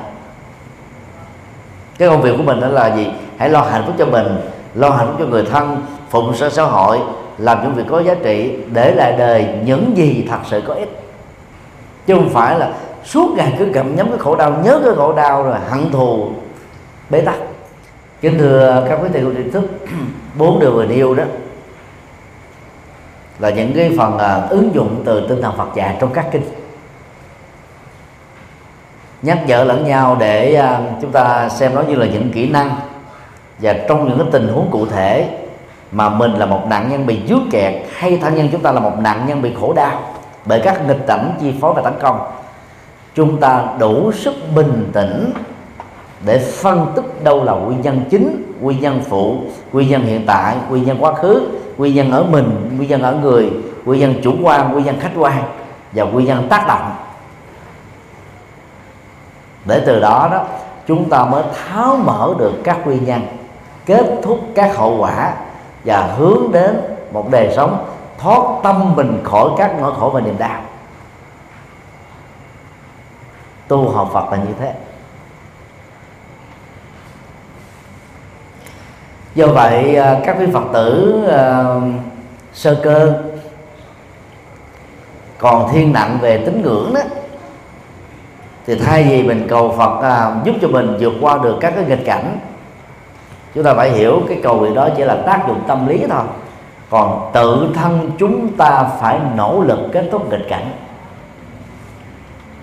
Cái công việc của mình đó là gì? Hãy lo hạnh phúc cho mình, lo hạnh phúc cho người thân, phụng sự xã hội, làm những việc có giá trị, để lại đời những gì thật sự có ích. Chứ không phải là suốt ngày cứ gặm nhấm cái khổ đau, nhớ cái khổ đau rồi hận thù, bế tắc kính thưa các quý thầy cô tri thức bốn điều vừa nêu đó là những cái phần uh, ứng dụng từ tinh thần Phật dạy trong các kinh. Nhắc nhở lẫn nhau để uh, chúng ta xem nó như là những kỹ năng và trong những cái tình huống cụ thể mà mình là một nạn nhân bị dướng kẹt hay thân nhân chúng ta là một nạn nhân bị khổ đau bởi các nghịch cảnh chi phối và tấn công. Chúng ta đủ sức bình tĩnh để phân tích đâu là nguyên nhân chính, nguyên nhân phụ, nguyên nhân hiện tại, nguyên nhân quá khứ, nguyên nhân ở mình, nguyên nhân ở người, nguyên nhân chủ quan, nguyên nhân khách quan và nguyên nhân tác động. Để từ đó đó, chúng ta mới tháo mở được các nguyên nhân, kết thúc các hậu quả và hướng đến một đời sống thoát tâm mình khỏi các nỗi khổ và niềm đau. Tu học Phật là như thế. Do vậy à, các vị Phật tử uh, sơ cơ còn thiên nặng về tín ngưỡng đó thì thay vì mình cầu Phật à, giúp cho mình vượt qua được các cái nghịch cảnh chúng ta phải hiểu cái cầu nguyện đó chỉ là tác dụng tâm lý thôi. Còn tự thân chúng ta phải nỗ lực kết thúc nghịch cảnh.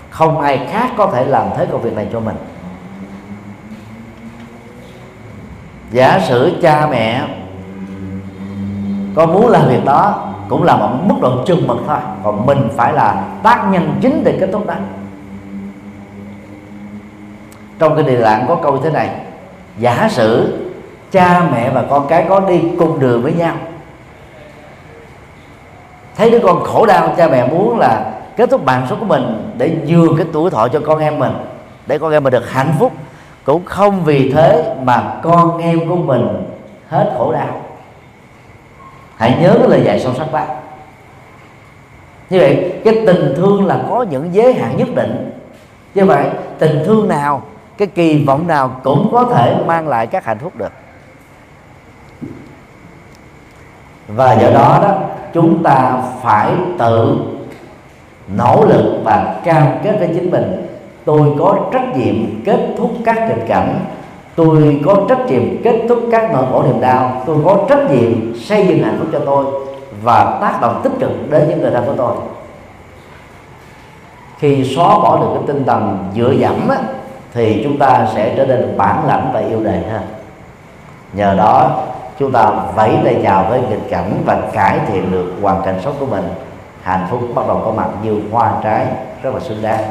Không ai khác có thể làm thế công việc này cho mình. Giả sử cha mẹ có muốn làm việc đó, cũng là một mức độ chừng mực thôi. Còn mình phải là tác nhân chính để kết thúc đó. Trong cái đề lạng có câu thế này, giả sử cha mẹ và con cái có đi cùng đường với nhau. Thấy đứa con khổ đau, cha mẹ muốn là kết thúc mạng số của mình để vừa cái tuổi thọ cho con em mình, để con em mình được hạnh phúc cũng không vì thế mà con em của mình hết khổ đau. Hãy nhớ cái lời dạy sâu sắc bác. Như vậy, cái tình thương là có những giới hạn nhất định. Như vậy, tình thương nào, cái kỳ vọng nào cũng có thể mang lại các hạnh phúc được. Và do đó đó, chúng ta phải tự nỗ lực và cam kết với chính mình tôi có trách nhiệm kết thúc các tình cảnh. Tôi có trách nhiệm kết thúc các nỗi khổ niềm đau. Tôi có trách nhiệm xây dựng hạnh phúc cho tôi và tác động tích cực đến những người thân của tôi. Khi xóa bỏ được cái tinh thần dựa dẫm á, thì chúng ta sẽ trở nên bản lãnh và yêu đời hơn nhờ đó chúng ta vẫy tay chào với nghịch cảnh và cải thiện được hoàn cảnh sống của mình. Hạnh phúc bắt đầu có mặt như hoa trái rất là xứng đáng.